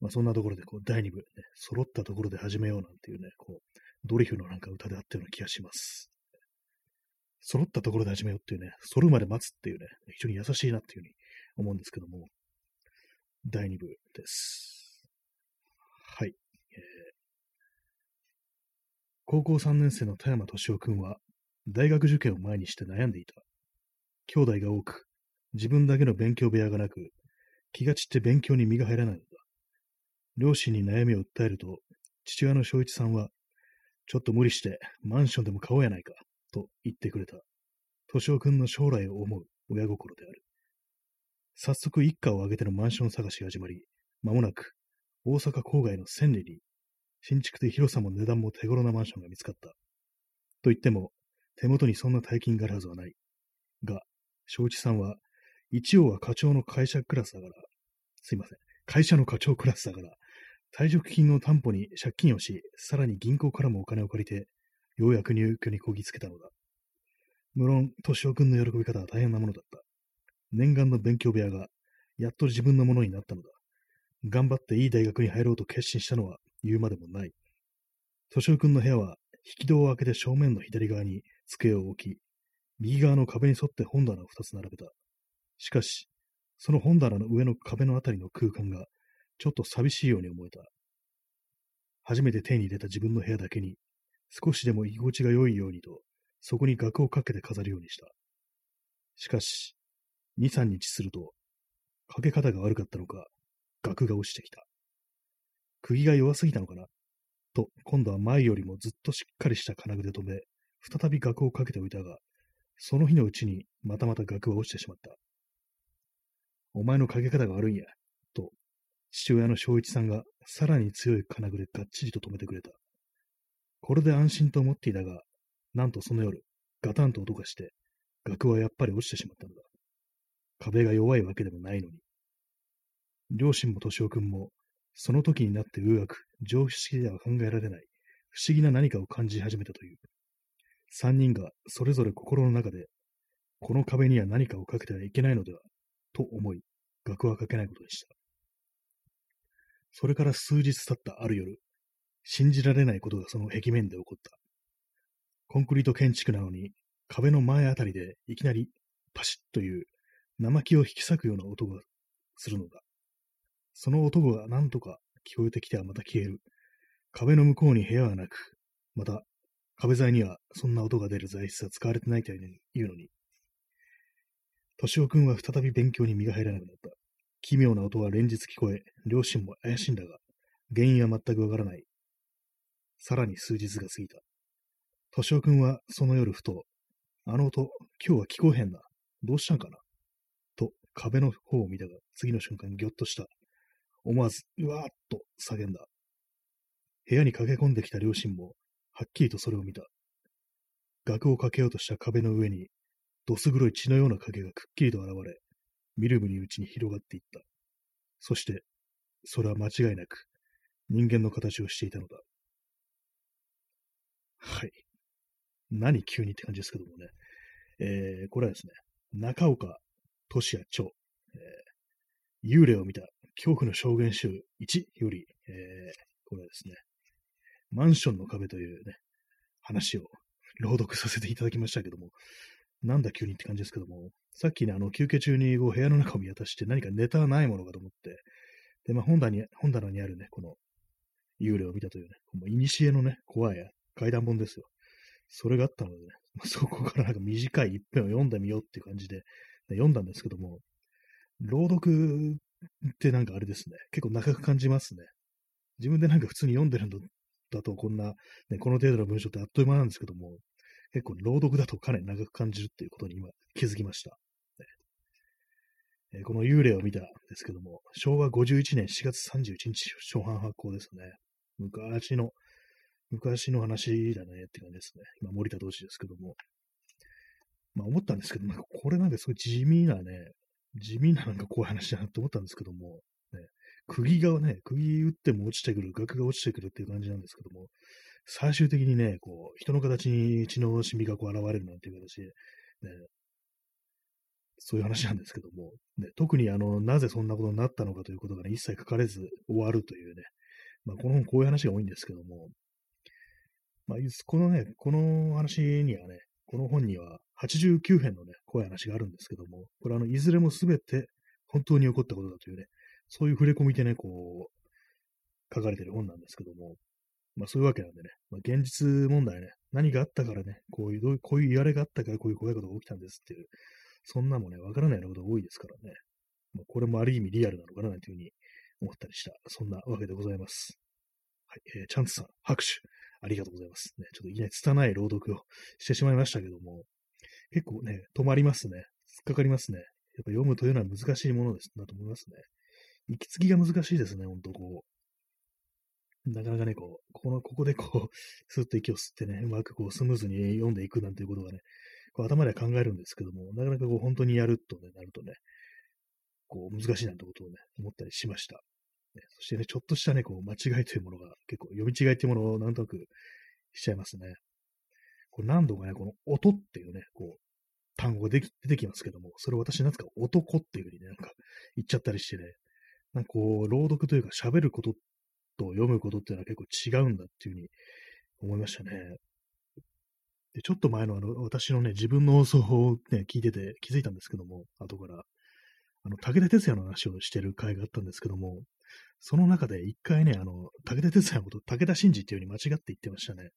まあそんなところでこう第2部、ね、揃ったところで始めようなんていうね、こう、ドリフのなんか歌であったような気がします。揃ったところで始めようっていうね、揃うまで待つっていうね、非常に優しいなっていうふうに思うんですけども、第2部です。はい。えー、高校3年生の田山敏夫君は、大学受験を前にして悩んでいた。兄弟が多く、自分だけの勉強部屋がなく、気が散って勉強に身が入らないのだ。両親に悩みを訴えると、父親の正一さんは、ちょっと無理してマンションでも買おうやないか、と言ってくれた。敏夫君の将来を思う親心である。早速一家を挙げてのマンション探しが始まり、間もなく大阪郊外の千里に、新築で広さも値段も手頃なマンションが見つかった。と言っても、手元にそんな大金があるはずはない。が、正一さんは、一応は課長の会社クラスだから、すいません、会社の課長クラスだから、退職金を担保に借金をし、さらに銀行からもお金を借りて、ようやく入居にこぎつけたのだ。無論、敏夫君の喜び方は大変なものだった。念願の勉強部屋が、やっと自分のものになったのだ。頑張っていい大学に入ろうと決心したのは言うまでもない。敏夫君の部屋は、引き戸を開けて正面の左側に机を置き、右側の壁に沿って本棚を二つ並べた。しかし、その本棚の上の壁のあたりの空間が、ちょっと寂しいように思えた。初めて手に入れた自分の部屋だけに、少しでも居心地が良いようにと、そこに額をかけて飾るようにした。しかし、二、三日すると、かけ方が悪かったのか、額が落ちてきた。釘が弱すぎたのかなと、今度は前よりもずっとしっかりした金具で止め、再び額をかけておいたが、その日のうちにまたまた額は落ちてしまった。お前のかけ方が悪いんや、と、父親の正一さんがさらに強い金具でがっちりと止めてくれた。これで安心と思っていたが、なんとその夜、ガタンと音がして、額はやっぱり落ちてしまったのだ。壁が弱いわけでもないのに。両親も敏夫君も、その時になってうがく、常識では考えられない、不思議な何かを感じ始めたという。三人がそれぞれ心の中で、この壁には何かをかけてはいけないのでは、と思い、額はかけないことにした。それから数日経ったある夜、信じられないことがその壁面で起こった。コンクリート建築なのに、壁の前あたりでいきなりパシッという生木を引き裂くような音がするのだ。その音が何とか聞こえてきてはまた消える。壁の向こうに部屋はなく、また壁材にはそんな音が出る材質は使われてないというのに。敏夫君は再び勉強に身が入らなくなった。奇妙な音は連日聞こえ、両親も怪しいんだが、原因は全くわからない。さらに数日が過ぎた。敏夫君はその夜ふと、あの音、今日は聞こえへんな。どうしたんかな？と壁の方を見たが、次の瞬間ぎょっとした。思わず、うわーっと叫んだ。部屋に駆け込んできた両親も、はっきりとそれを見た。額をかけようとした壁の上に、どす黒い血のような影がくっきりと現れ、みるみるうちに広がっていった。そして、それは間違いなく、人間の形をしていたのだ。はい。何急にって感じですけどもね。えー、これはですね、中岡俊也長、えー、幽霊を見た恐怖の証言集1より、えー、これはですね、マンションの壁というね、話を朗読させていただきましたけども、なんだ急にって感じですけども、さっきね、あの、休憩中にこう部屋の中を見渡して何かネタはないものかと思って、で、まあ、本棚に、本棚にあるね、この、幽霊を見たというね、もう、いにしえのね、怖い階段本ですよ。それがあったのでね、[laughs] そこからなんか短い一編を読んでみようっていう感じで、読んだんですけども、朗読ってなんかあれですね、結構長く感じますね。自分でなんか普通に読んでるのだとこんな、ね、この程度の文章ってあっという間なんですけども、結構朗読だとかなり長く感じるっていうことに今気づきました。この幽霊を見たんですけども、昭和51年4月31日初版発行ですね。昔の、昔の話だねって感じですね。今、森田同士ですけども。まあ思ったんですけど、なんかこれなんかすごい地味なね、地味ななんか怖いう話だなって思ったんですけども、ね、釘がね、釘打っても落ちてくる、額が落ちてくるっていう感じなんですけども、最終的にね、こう、人の形に血の染みがこう現れるなんていう形で、ね、そういう話なんですけども、ね、特にあの、なぜそんなことになったのかということがね、一切書かれず終わるというね、まあ、この本こういう話が多いんですけども、まあ、このね、この話にはね、この本には89編のね、怖い話があるんですけども、これあの、いずれもすべて本当に起こったことだというね、そういう触れ込みでね、こう、書かれてる本なんですけども、まあそういうわけなんでね、まあ、現実問題ね、何があったからね、こういう、こういう言われがあったからこういう怖いことが起きたんですっていう、そんなもね、わからないようなことが多いですからね、まあ、これもある意味リアルなのかななんていうふうに思ったりした、そんなわけでございます。はい、えー、チャンツさん、拍手。ありがとうございます。ね、ちょっといきなり拙い朗読をしてしまいましたけども、結構ね、止まりますね。突っかかりますね。やっぱ読むというのは難しいものですだと思いますね。息継ぎが難しいですね、ほんとこう。なかなかね、こう、この、ここでこう、スッと息を吸ってね、うまくこう、スムーズに読んでいくなんていうことがね、こう頭では考えるんですけども、なかなかこう、本当にやるとね、なるとね、こう、難しいなんてことをね、思ったりしました。ね、そしてね、ちょっとしたね、こう、間違いというものが、結構、読み違いというものをなんとなくしちゃいますね。これ何度かね、この音っていうね、こう、単語が出てきますけども、それを私なんですか、男っていうふうにね、なんか言っちゃったりしてね、なんかこう、朗読というか喋ることと読むことっていうのは結構違うんだっていうふうに思いましたね。で、ちょっと前のあの、私のね、自分の放送をね、聞いてて気づいたんですけども、後から、あの、武田鉄矢の話をしてる回があったんですけども、その中で一回ね、あの、武田鉄矢のこと、武田真治っていう風に間違って言ってましたね。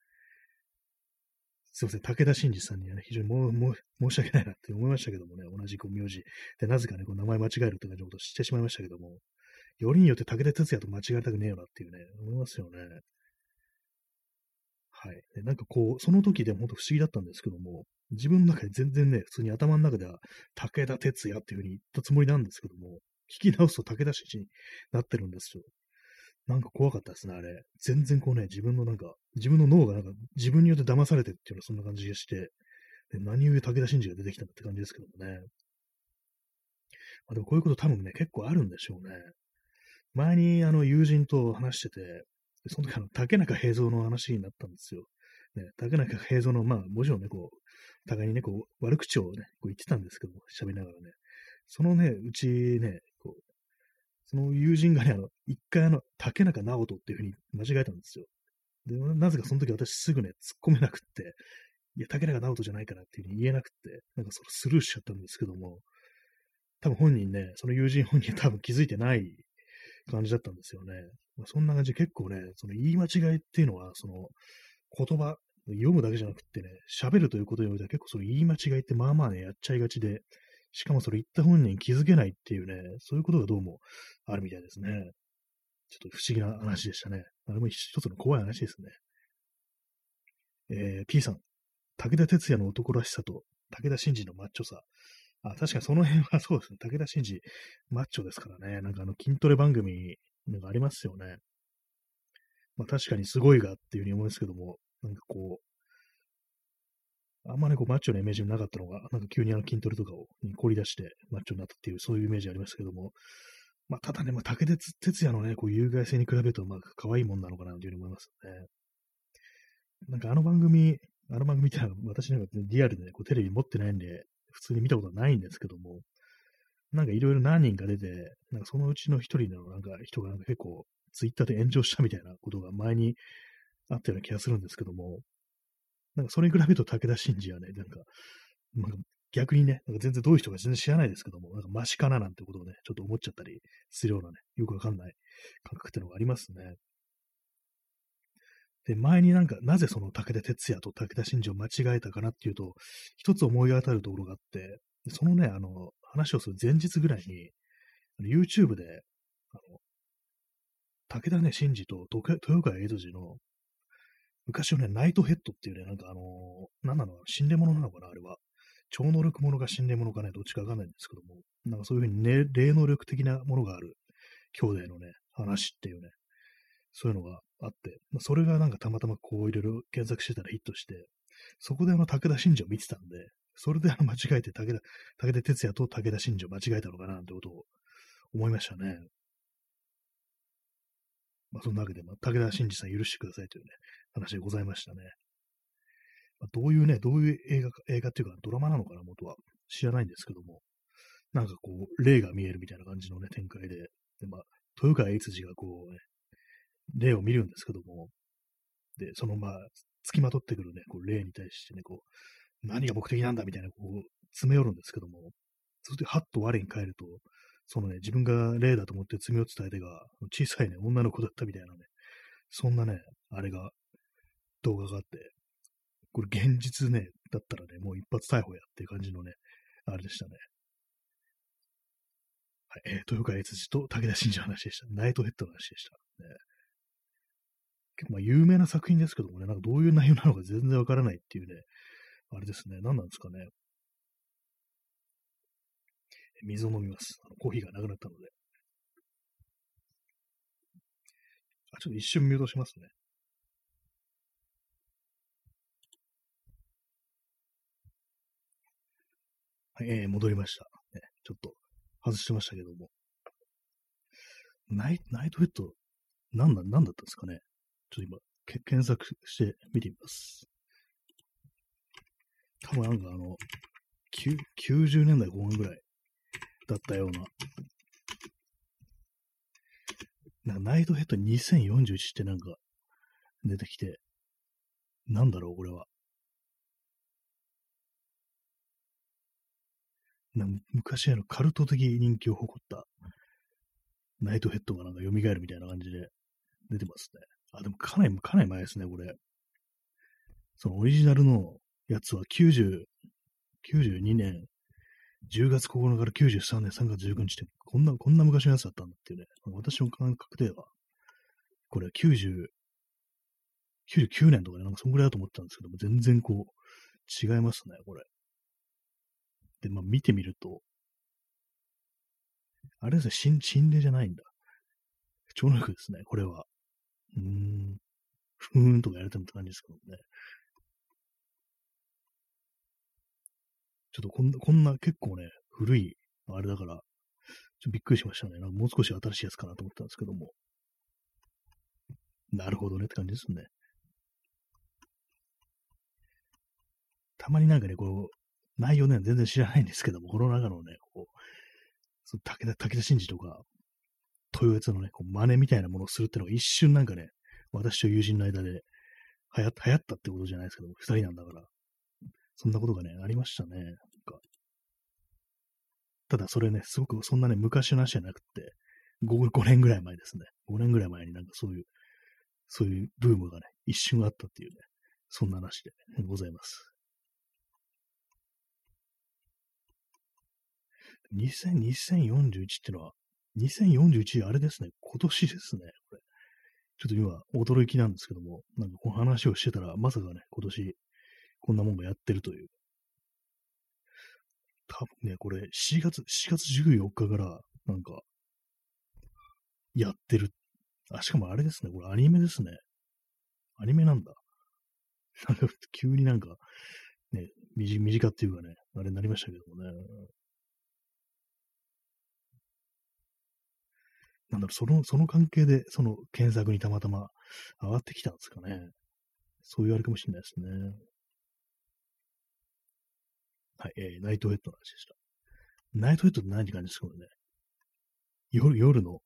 すいません、武田真治さんにはね、非常にもも申し訳ないなって思いましたけどもね、同じこう名字で、なぜかね、こう名前間違えるって感じのことをしてしまいましたけども、よりによって武田鉄矢と間違えたくねえよなっていうね、思いますよね。はい。でなんかこう、その時でも本当不思議だったんですけども、自分の中で全然ね、普通に頭の中では武田鉄矢っていう風に言ったつもりなんですけども、聞き直すと武田真治になってるんですよ。なんか怖かったですね、あれ。全然こうね、自分のなんか、自分の脳がなんか自分によって騙されてっていうのはそんな感じがして、で何故武田真治が出てきたんだって感じですけどもね。まあ、でもこういうこと多分ね、結構あるんでしょうね。前にあの友人と話してて、その時あの竹中平蔵の話になったんですよ。ね、竹中平蔵の、まあもちろんね、こう、互いにね、こう、悪口をね、こう言ってたんですけども、喋りながらね。そのね、うちね、その友人がね、あの、一回あの、竹中直人っていうふうに間違えたんですよ。で、なぜかその時私すぐね、突っ込めなくって、いや、竹中直人じゃないからっていうふうに言えなくって、なんかそれスルーしちゃったんですけども、多分本人ね、その友人本人多分気づいてない感じだったんですよね。まあ、そんな感じで結構ね、その言い間違いっていうのは、その言葉、読むだけじゃなくってね、喋るということにおいては結構その言い間違いってまあまあね、やっちゃいがちで、しかもそれ言った本人気づけないっていうね、そういうことがどうもあるみたいですね。ちょっと不思議な話でしたね。あれも一つの怖い話ですね。えー、P さん、武田鉄矢の男らしさと武田真治のマッチョさ。あ、確かにその辺はそうですね。武田真治、マッチョですからね。なんかあの筋トレ番組、なんかありますよね。まあ確かにすごいがっていうふうに思いますけども、なんかこう、あんまね、こう、マッチョなイメージなかったのが、なんか急にあの筋トレとかを、に凝り出して、マッチョになったっていう、そういうイメージありますけども、まあ、ただね、まあ、竹鉄哲也のね、こう、有害性に比べると、まあ、可愛いもんなのかな、というふうに思いますね。なんかあの番組、あの番組ってのは私なんかねリアルでね、こうテレビ持ってないんで、普通に見たことはないんですけども、なんかいろいろ何人か出て、なんかそのうちの一人のなんか人がなんか結構ツイッターで炎上したみたいなことが前にあったような気がするんですけども、なんかそれに比べると武田真治はね、なんか、なんか逆にね、なんか全然どういう人か全然知らないですけども、なんかマシかななんてことをね、ちょっと思っちゃったりするようなね、よくわかんない感覚っていうのがありますね。で、前になんか、なぜその武田鉄矢と武田真治を間違えたかなっていうと、一つ思い当たるところがあって、そのね、あの、話をする前日ぐらいに、YouTube で、あの、武田ね、真治と豊川江戸寺の昔のね、ナイトヘッドっていうね、なんかあのー、何なの？心霊物なのかなあれは。超能力者か心霊者かね、どっちかわかんないんですけども、なんかそういうふうにね、霊能力的なものがある。兄弟のね、話っていうね、そういうのがあって、まあ、それがなんかたまたまこういろいろ検索してたらヒットして、そこであの武田信条を見てたんで、それであの間違えて武田、武田鉄矢と武田信条間違えたのかななんてことを思いましたね。まあ、そんなわけで、まあ、武田真治さん許してくださいというね、話でございましたね。まあ、どういうね、どういう映画か、映画っていうかドラマなのかな、元は。知らないんですけども、なんかこう、霊が見えるみたいな感じのね、展開で、で、まあ、豊川悦司がこう、ね、霊を見るんですけども、で、そのまあ、付きまとってくるね、こう霊に対してね、こう、何が目的なんだみたいな、こう、詰め寄るんですけども、そしてはっと我に返ると、そのね、自分が霊だと思って罪を伝えてが、小さいね、女の子だったみたいなね、そんなね、あれが、動画があって、これ現実ね、だったらね、もう一発逮捕やっていう感じのね、あれでしたね。はい、えー、豊川悦司と武田真治の話でした。ナイトヘッドの話でした。ね、結構まあ有名な作品ですけどもね、なんかどういう内容なのか全然わからないっていうね、あれですね、何なんですかね。水を飲みます。コーヒーがなくなったので。あ、ちょっと一瞬ミュートしますね。はい、えー、戻りました。ね、ちょっと外してましたけども。ナイナイトヘッド、なんだ、なんだったんですかね。ちょっと今、検索して見てみます。多分なんかあの、90年代後半ぐらいだったような。なナイトヘッド2041ってなんか出てきて、なんだろう、これは。な昔あのカルト的人気を誇ったナイトヘッドがなんか蘇るみたいな感じで出てますね。あ、でもかなり、かなり前ですね、これ。そのオリジナルのやつは90、92年10月9日から93年3月19日って、こんな、こんな昔のやつだったんだっていうね。私の感覚では、これは90、99年とかね、なんかそんぐらいだと思ってたんですけども、全然こう、違いますね、これ。で、まあ見てみると、あれですね、心心霊じゃないんだ。超能力ですね、これは。うーん、ふーんとかやれてるって感じですけどね。ちょっとこんな、こんな結構ね、古い、あれだから、ちょっとびっくりしましたね。なんかもう少し新しいやつかなと思ったんですけども。なるほどねって感じですね。たまになんかね、こう、内容ね、全然知らないんですけども、この中のね、こう、その武田、武田真治とか、豊悦のね、こう真似みたいなものをするってのが一瞬なんかね、私と友人の間で流行ったってことじゃないですけど、二人なんだから、そんなことがね、ありましたね。ただそれね、すごくそんなね、昔の話じゃなくて、5, 5年ぐらい前ですね。5年ぐらい前になんかそういう、そういうブームがね、一瞬あったっていうね、そんな話で、ございます。2000 2041ってのは、2041あれですね、今年ですね、これ。ちょっと今、驚きなんですけども、なんかこの話をしてたら、まさかね、今年こんなもんがやってるという。多分ね、これ4月、4月14日から、なんか、やってる。あ、しかもあれですね、これアニメですね。アニメなんだ。[laughs] なんか、急になんか、ね、短っていうかね、あれになりましたけどもね。なんだろう、その、その関係で、その検索にたまたま上がってきたんですかね。そういうあれかもしれないですね。はい、えー、ナイトヘッドの話でした。ナイトヘッドって何時間ですかね。夜、夜の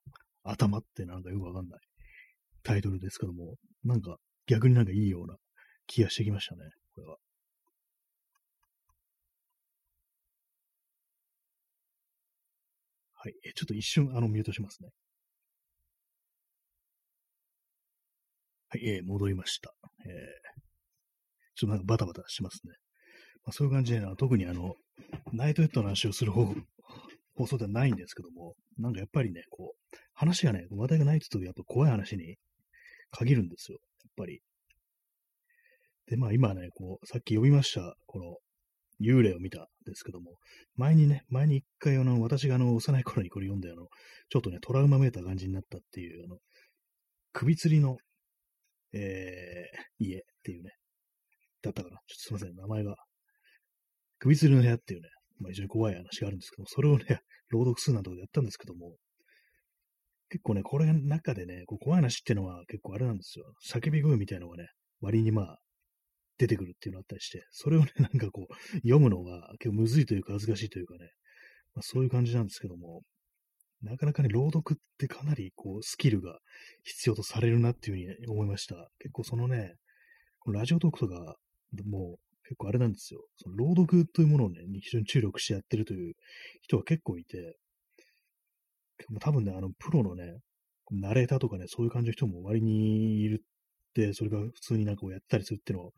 頭ってなんかよくわかんないタイトルですけども、なんか逆になんかいいような気がしてきましたね、これは。はい、えー、ちょっと一瞬あのミュートしますね。はい、えー、戻りました。えー、ちょっとなんかバタバタしますね。ま、そういう感じで、特にあの、ナイトヘッドの話をする方 [laughs] 放送ではないんですけども、なんかやっぱりね、こう、話がね、話題がないって言うとやっぱ怖い話に限るんですよ。やっぱり。で、まあ今ね、こう、さっき読みました、この、幽霊を見たんですけども、前にね、前に一回あの、私があの、幼い頃にこれ読んで、あの、ちょっとね、トラウマめいた感じになったっていう、あの、首吊りのえー、家っていうね、だったかな。ちょっとすいません、名前が。首吊りの部屋っていうね、まあ非常に怖い話があるんですけど、それをね、[laughs] 朗読するなんてことやったんですけども、結構ね、これの中でね、こう怖い話っていうのは結構あれなんですよ。叫び声みたいなのがね、割にまあ、出てくるっていうのがあったりして、それをね、[laughs] なんかこう、読むのが結構むずいというか恥ずかしいというかね、まあ、そういう感じなんですけども、なかなかね、朗読ってかなりこう、スキルが必要とされるなっていうふうに思いました。結構そのね、このラジオトークとか、もう結構あれなんですよ。その朗読というものをね、非常に注力してやってるという人が結構いて、多分ね、あの、プロのね、ナレーターとかね、そういう感じの人も割にいるって、それが普通になんかこうやったりするっていうのは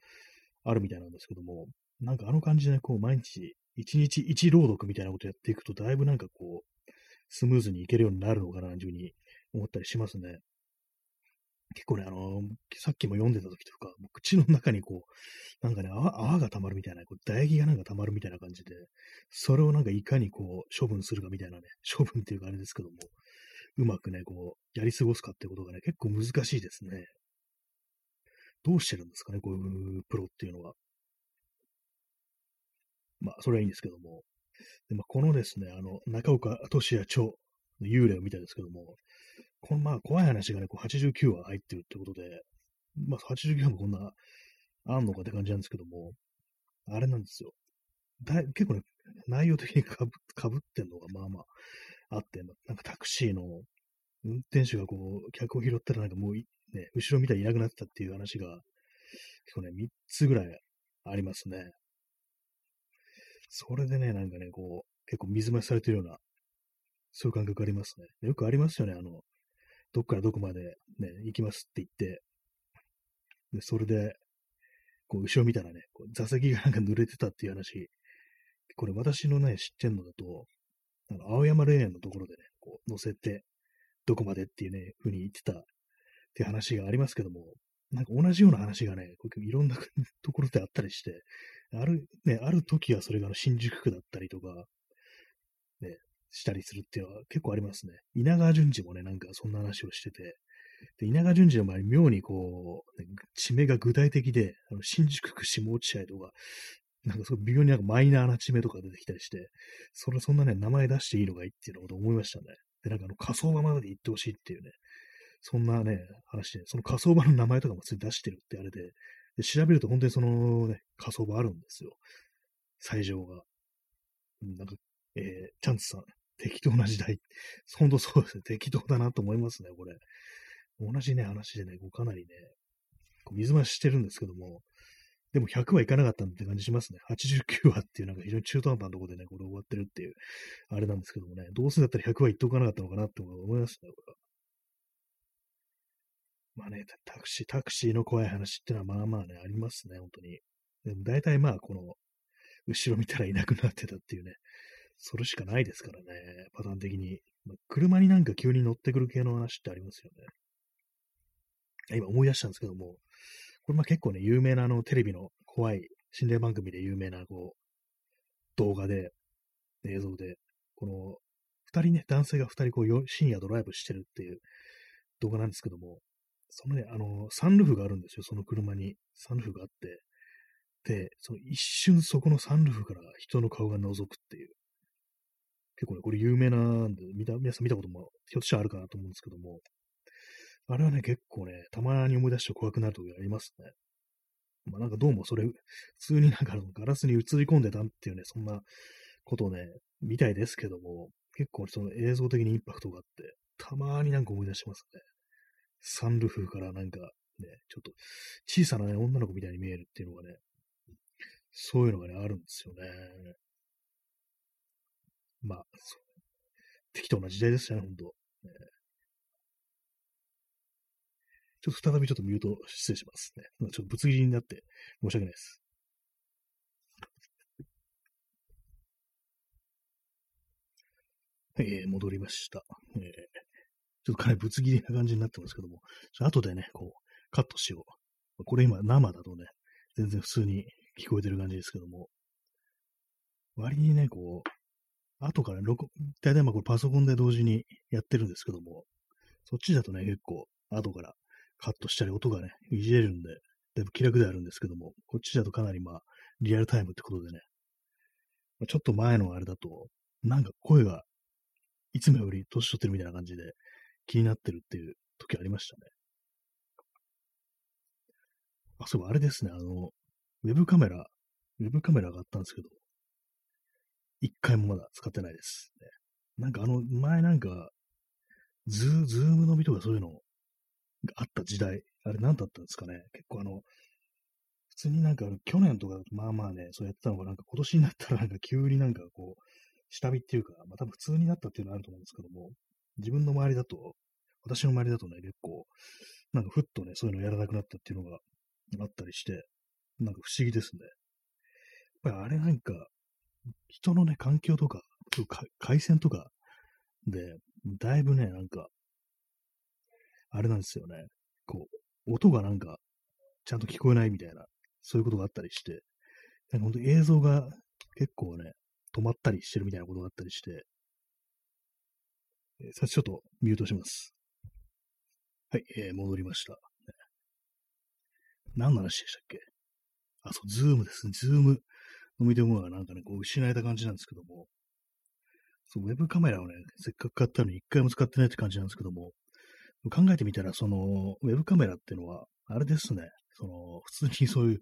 あるみたいなんですけども、なんかあの感じで、こう毎日、一日一朗読みたいなことやっていくと、だいぶなんかこう、スムーズにいけるようになるのかな、というふうに思ったりしますね。結構ね、あの、さっきも読んでた時とか、口の中にこう、なんかね、泡泡が溜まるみたいな、こう唾液がなんか溜まるみたいな感じで、それをなんかいかにこう、処分するかみたいなね、処分っていうかあれですけども、うまくね、こう、やり過ごすかってことがね、結構難しいですね。どうしてるんですかね、こういうプロっていうのは。まあ、それはいいんですけども。でまあ、このですね、あの、中岡俊也著の幽霊を見たんですけども、このまあ怖い話がね、こう89話入ってるってことで、まあ89話もこんなあんのかって感じなんですけども、あれなんですよ。だい結構ね、内容的にかぶかぶってんのがまあまああって、なんかタクシーの運転手がこう、客を拾ったらなんかもうね、後ろ見たらいなくなったっていう話が、結構ね、3つぐらいありますね。それでね、なんかね、こう、結構水増しされてるような、そういう感覚ありますね。よくありますよね、あの、どっからどこまでね、行きますって言って、で、それで、こう、後ろ見たらね、こう座席がなんか濡れてたっていう話、これ私のね、知ってんのだと、あの、青山霊園のところでね、こう、乗せて、どこまでっていうね、風に言ってたっていう話がありますけども、なんか同じような話がね、こういろんな [laughs] ところであったりして、ある、ね、ある時はそれがあの新宿区だったりとか、ね、したりするっていうのは結構ありますね。稲川淳二もね、なんかそんな話をしてて、で稲川淳二の場合、妙にこう、地名が具体的で、あの新宿区下落合とか、なんかそう微妙になんかマイナーな地名とか出てきたりして、それそんなね、名前出していいのがいいっていうようなこと思いましたね。で、なんかあの仮想場まで行ってほしいっていうね、そんなね、話で、その仮想場の名前とかもつい出してるってあれで、で調べると本当にそのね、仮想場あるんですよ。最上が。なんか、えー、チャンツさん、適当な時代。[laughs] 本当そうですね。適当だなと思いますね、これ。同じね、話でね、こうかなりね、こう水増ししてるんですけども、でも100はいかなかったって感じしますね。89話っていうなんか非常に中途半端なところでね、これ終わってるっていう、あれなんですけどもね、どうせだったら100はいっとかなかったのかなって思いますね、これは。まあね、タクシー、タクシーの怖い話っていうのはまあまあね、ありますね、本当に。でも大体まあ、この、後ろ見たらいなくなってたっていうね、それしかないですからね、パターン的に。まあ、車になんか急に乗ってくる系の話ってありますよね。今思い出したんですけども、これまあ結構ね、有名なあのテレビの怖い心霊番組で有名なこう、動画で、映像で、この、二人ね、男性が二人こう深夜ドライブしてるっていう動画なんですけども、そのね、あの、サンルーフがあるんですよ、その車に。サンルーフがあって。で、その一瞬そこのサンルーフから人の顔が覗くっていう。結構ね、これ有名なんで、見た、皆さん見たこともひょっとしたらあるかなと思うんですけども、あれはね、結構ね、たまに思い出して怖くなる時ありますね。まあなんかどうもそれ、普通になんかガラスに映り込んでたっていうね、そんなことをね、みたいですけども、結構その映像的にインパクトがあって、たまになんか思い出しますね。サンルーフからなんかね、ちょっと小さなね、女の子みたいに見えるっていうのがね、そういうのがね、あるんですよね。まあ、適当な時代ですよね、ほんと。ね、ちょっと再びちょっとミュート失礼しますね。ちょっとぶつ切りになって申し訳ないです。えー、戻りました。えー、ちょっとかなりぶつ切りな感じになってますけども、後でね、こう、カットしよう。これ今生だとね、全然普通に聞こえてる感じですけども、割にね、こう、後から録、大体まあこれパソコンで同時にやってるんですけども、そっちだとね、結構後からカットしたり音がね、いじれるんで、だいぶ気楽であるんですけども、こっちだとかなりまあ、リアルタイムってことでね、まあちょっと前のあれだと、なんか声がいつもより年取ってるみたいな感じで気になってるっていう時ありましたね。あ、そう、あれですね、あの、ウェブカメラ、ウェブカメラがあったんですけど、一回もまだ使ってないです、ね。なんかあの、前なんか、ズー、ズーム飲みとかそういうのがあった時代、あれ何だったんですかね。結構あの、普通になんか去年とかまあまあね、そうやってたのがなんか今年になったらなんか急になんかこう、下火っていうか、まあ多分普通になったっていうのはあると思うんですけども、自分の周りだと、私の周りだとね、結構、なんかふっとね、そういうのやらなくなったっていうのがあったりして、なんか不思議ですね。やっぱりあれなんか、人のね、環境とか、回線とかで、だいぶね、なんか、あれなんですよね。こう、音がなんか、ちゃんと聞こえないみたいな、そういうことがあったりして、なんか本当映像が結構ね、止まったりしてるみたいなことがあったりして、えー、さちょっとミュートします。はい、えー、戻りました。何の話でしたっけ？あ、そう、ズームですね。ズームの見てもがなんかね、こう失えた感じなんですけども、そう、ウェブカメラをね、せっかく買ったのに一回も使ってないって感じなんですけども、考えてみたら、その、ウェブカメラっていうのは、あれですね、その、普通にそういう、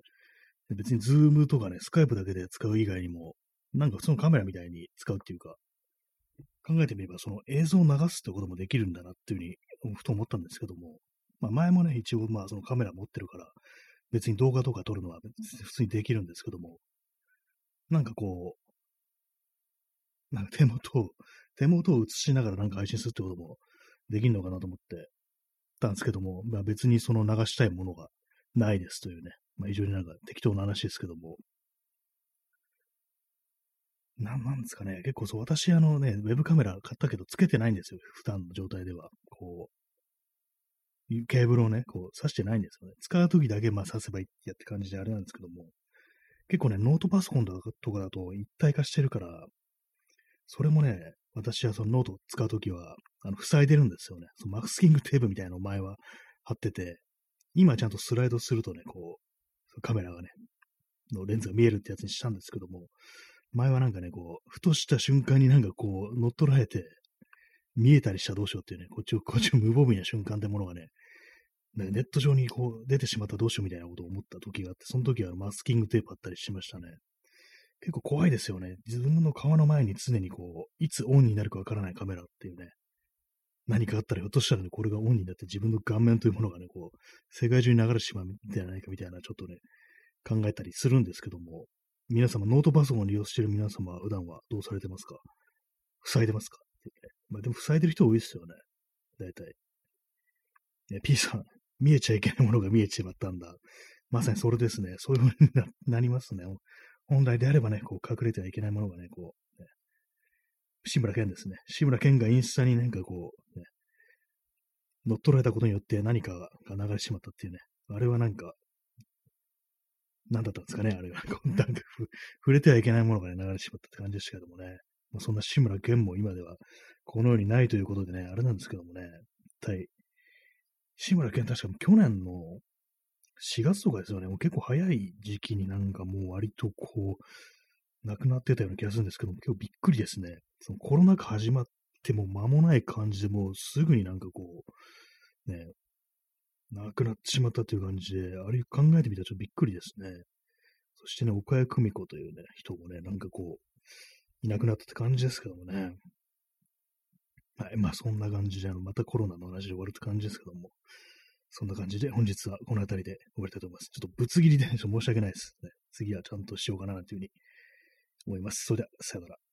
別にズームとかね、スカイプだけで使う以外にも、なんか普通のカメラみたいに使うっていうか、考えてみれば、その映像を流すってこともできるんだなっていうふうに、ふと思ったんですけども、まあ前もね、一応まあそのカメラ持ってるから、別に動画とか撮るのは普通にできるんですけども、なんかこう、なんか手元を、[laughs] 手元を映しながらなんか配信するってこともできるのかなと思ってたんですけども、まあ別にその流したいものがないですというね、まあ非常になんか適当な話ですけども、なん、なんですかね、結構そう、私あのね、ウェブカメラ買ったけどつけてないんですよ、普段の状態では。こう、ケーブルをね、こう、挿してないんですよね。使うときだけ、まあ、挿せばいいやって感じであれなんですけども、結構ね、ノートパソコンとかだと一体化してるから、それもね、私はそのノートを使うときは、あの、塞いでるんですよね。そのマスキングテープみたいなのを前は貼ってて、今ちゃんとスライドするとね、こう、カメラがね、のレンズが見えるってやつにしたんですけども、前はなんかね、こう、ふとした瞬間になんかこう、乗っ取られて、見えたりしたらどうしようっていうね、こっちを、こっちを無防備な瞬間ってものがね、ねネット上にこう出てしまったらどうしようみたいなことを思った時があって、その時はマスキングテープあったりしましたね。結構怖いですよね。自分の顔の前に常にこう、いつオンになるかわからないカメラっていうね。何かあったらひょっとしたらね、これがオンになって自分の顔面というものがね、こう、世界中に流れてしまうんじゃないかみたいな、ちょっとね、考えたりするんですけども、皆様、ノートパソコンを利用している皆様は普段はどうされてますか？塞いでますか？ってね。まあでも塞いでる人多いですよね。大体。ね、P さん、見えちゃいけないものが見えちまったんだ。まさにそれですね。そういう風になりますね。本来であればね、こう隠れてはいけないものがね、こう、ね、志村けんですね。志村けんがインスタになんかこう、ね、乗っ取られたことによって何かが流れてしまったっていうね。あれはなんか、何だったんですかね、あれは。[laughs] なんか触れてはいけないものがね、流れてしまったって感じでしたけどもね。まあ、そんな志村けんも今ではこのようにないということでね、あれなんですけどもね、一体、志村けん確かに去年の4月とかですよね、もう結構早い時期になんかもう割とこう、亡くなってたような気がするんですけども、今日びっくりですね。そのコロナ禍始まっても間もない感じでもうすぐになんかこう、ね、亡くなってしまったという感じで、あれ考えてみたらちょっとびっくりですね。そしてね、岡谷久美子というね、人もね、なんかこう、いなくなったって感じですけどもね。はい、まあそんな感じで、あの、またコロナの話で終わるって感じですけども、そんな感じで本日はこの辺りで終わりたいと思います。ちょっとぶつ切りで、申し訳ないです、ね。次はちゃんとしようかなというふうに思います。それでは、さよなら。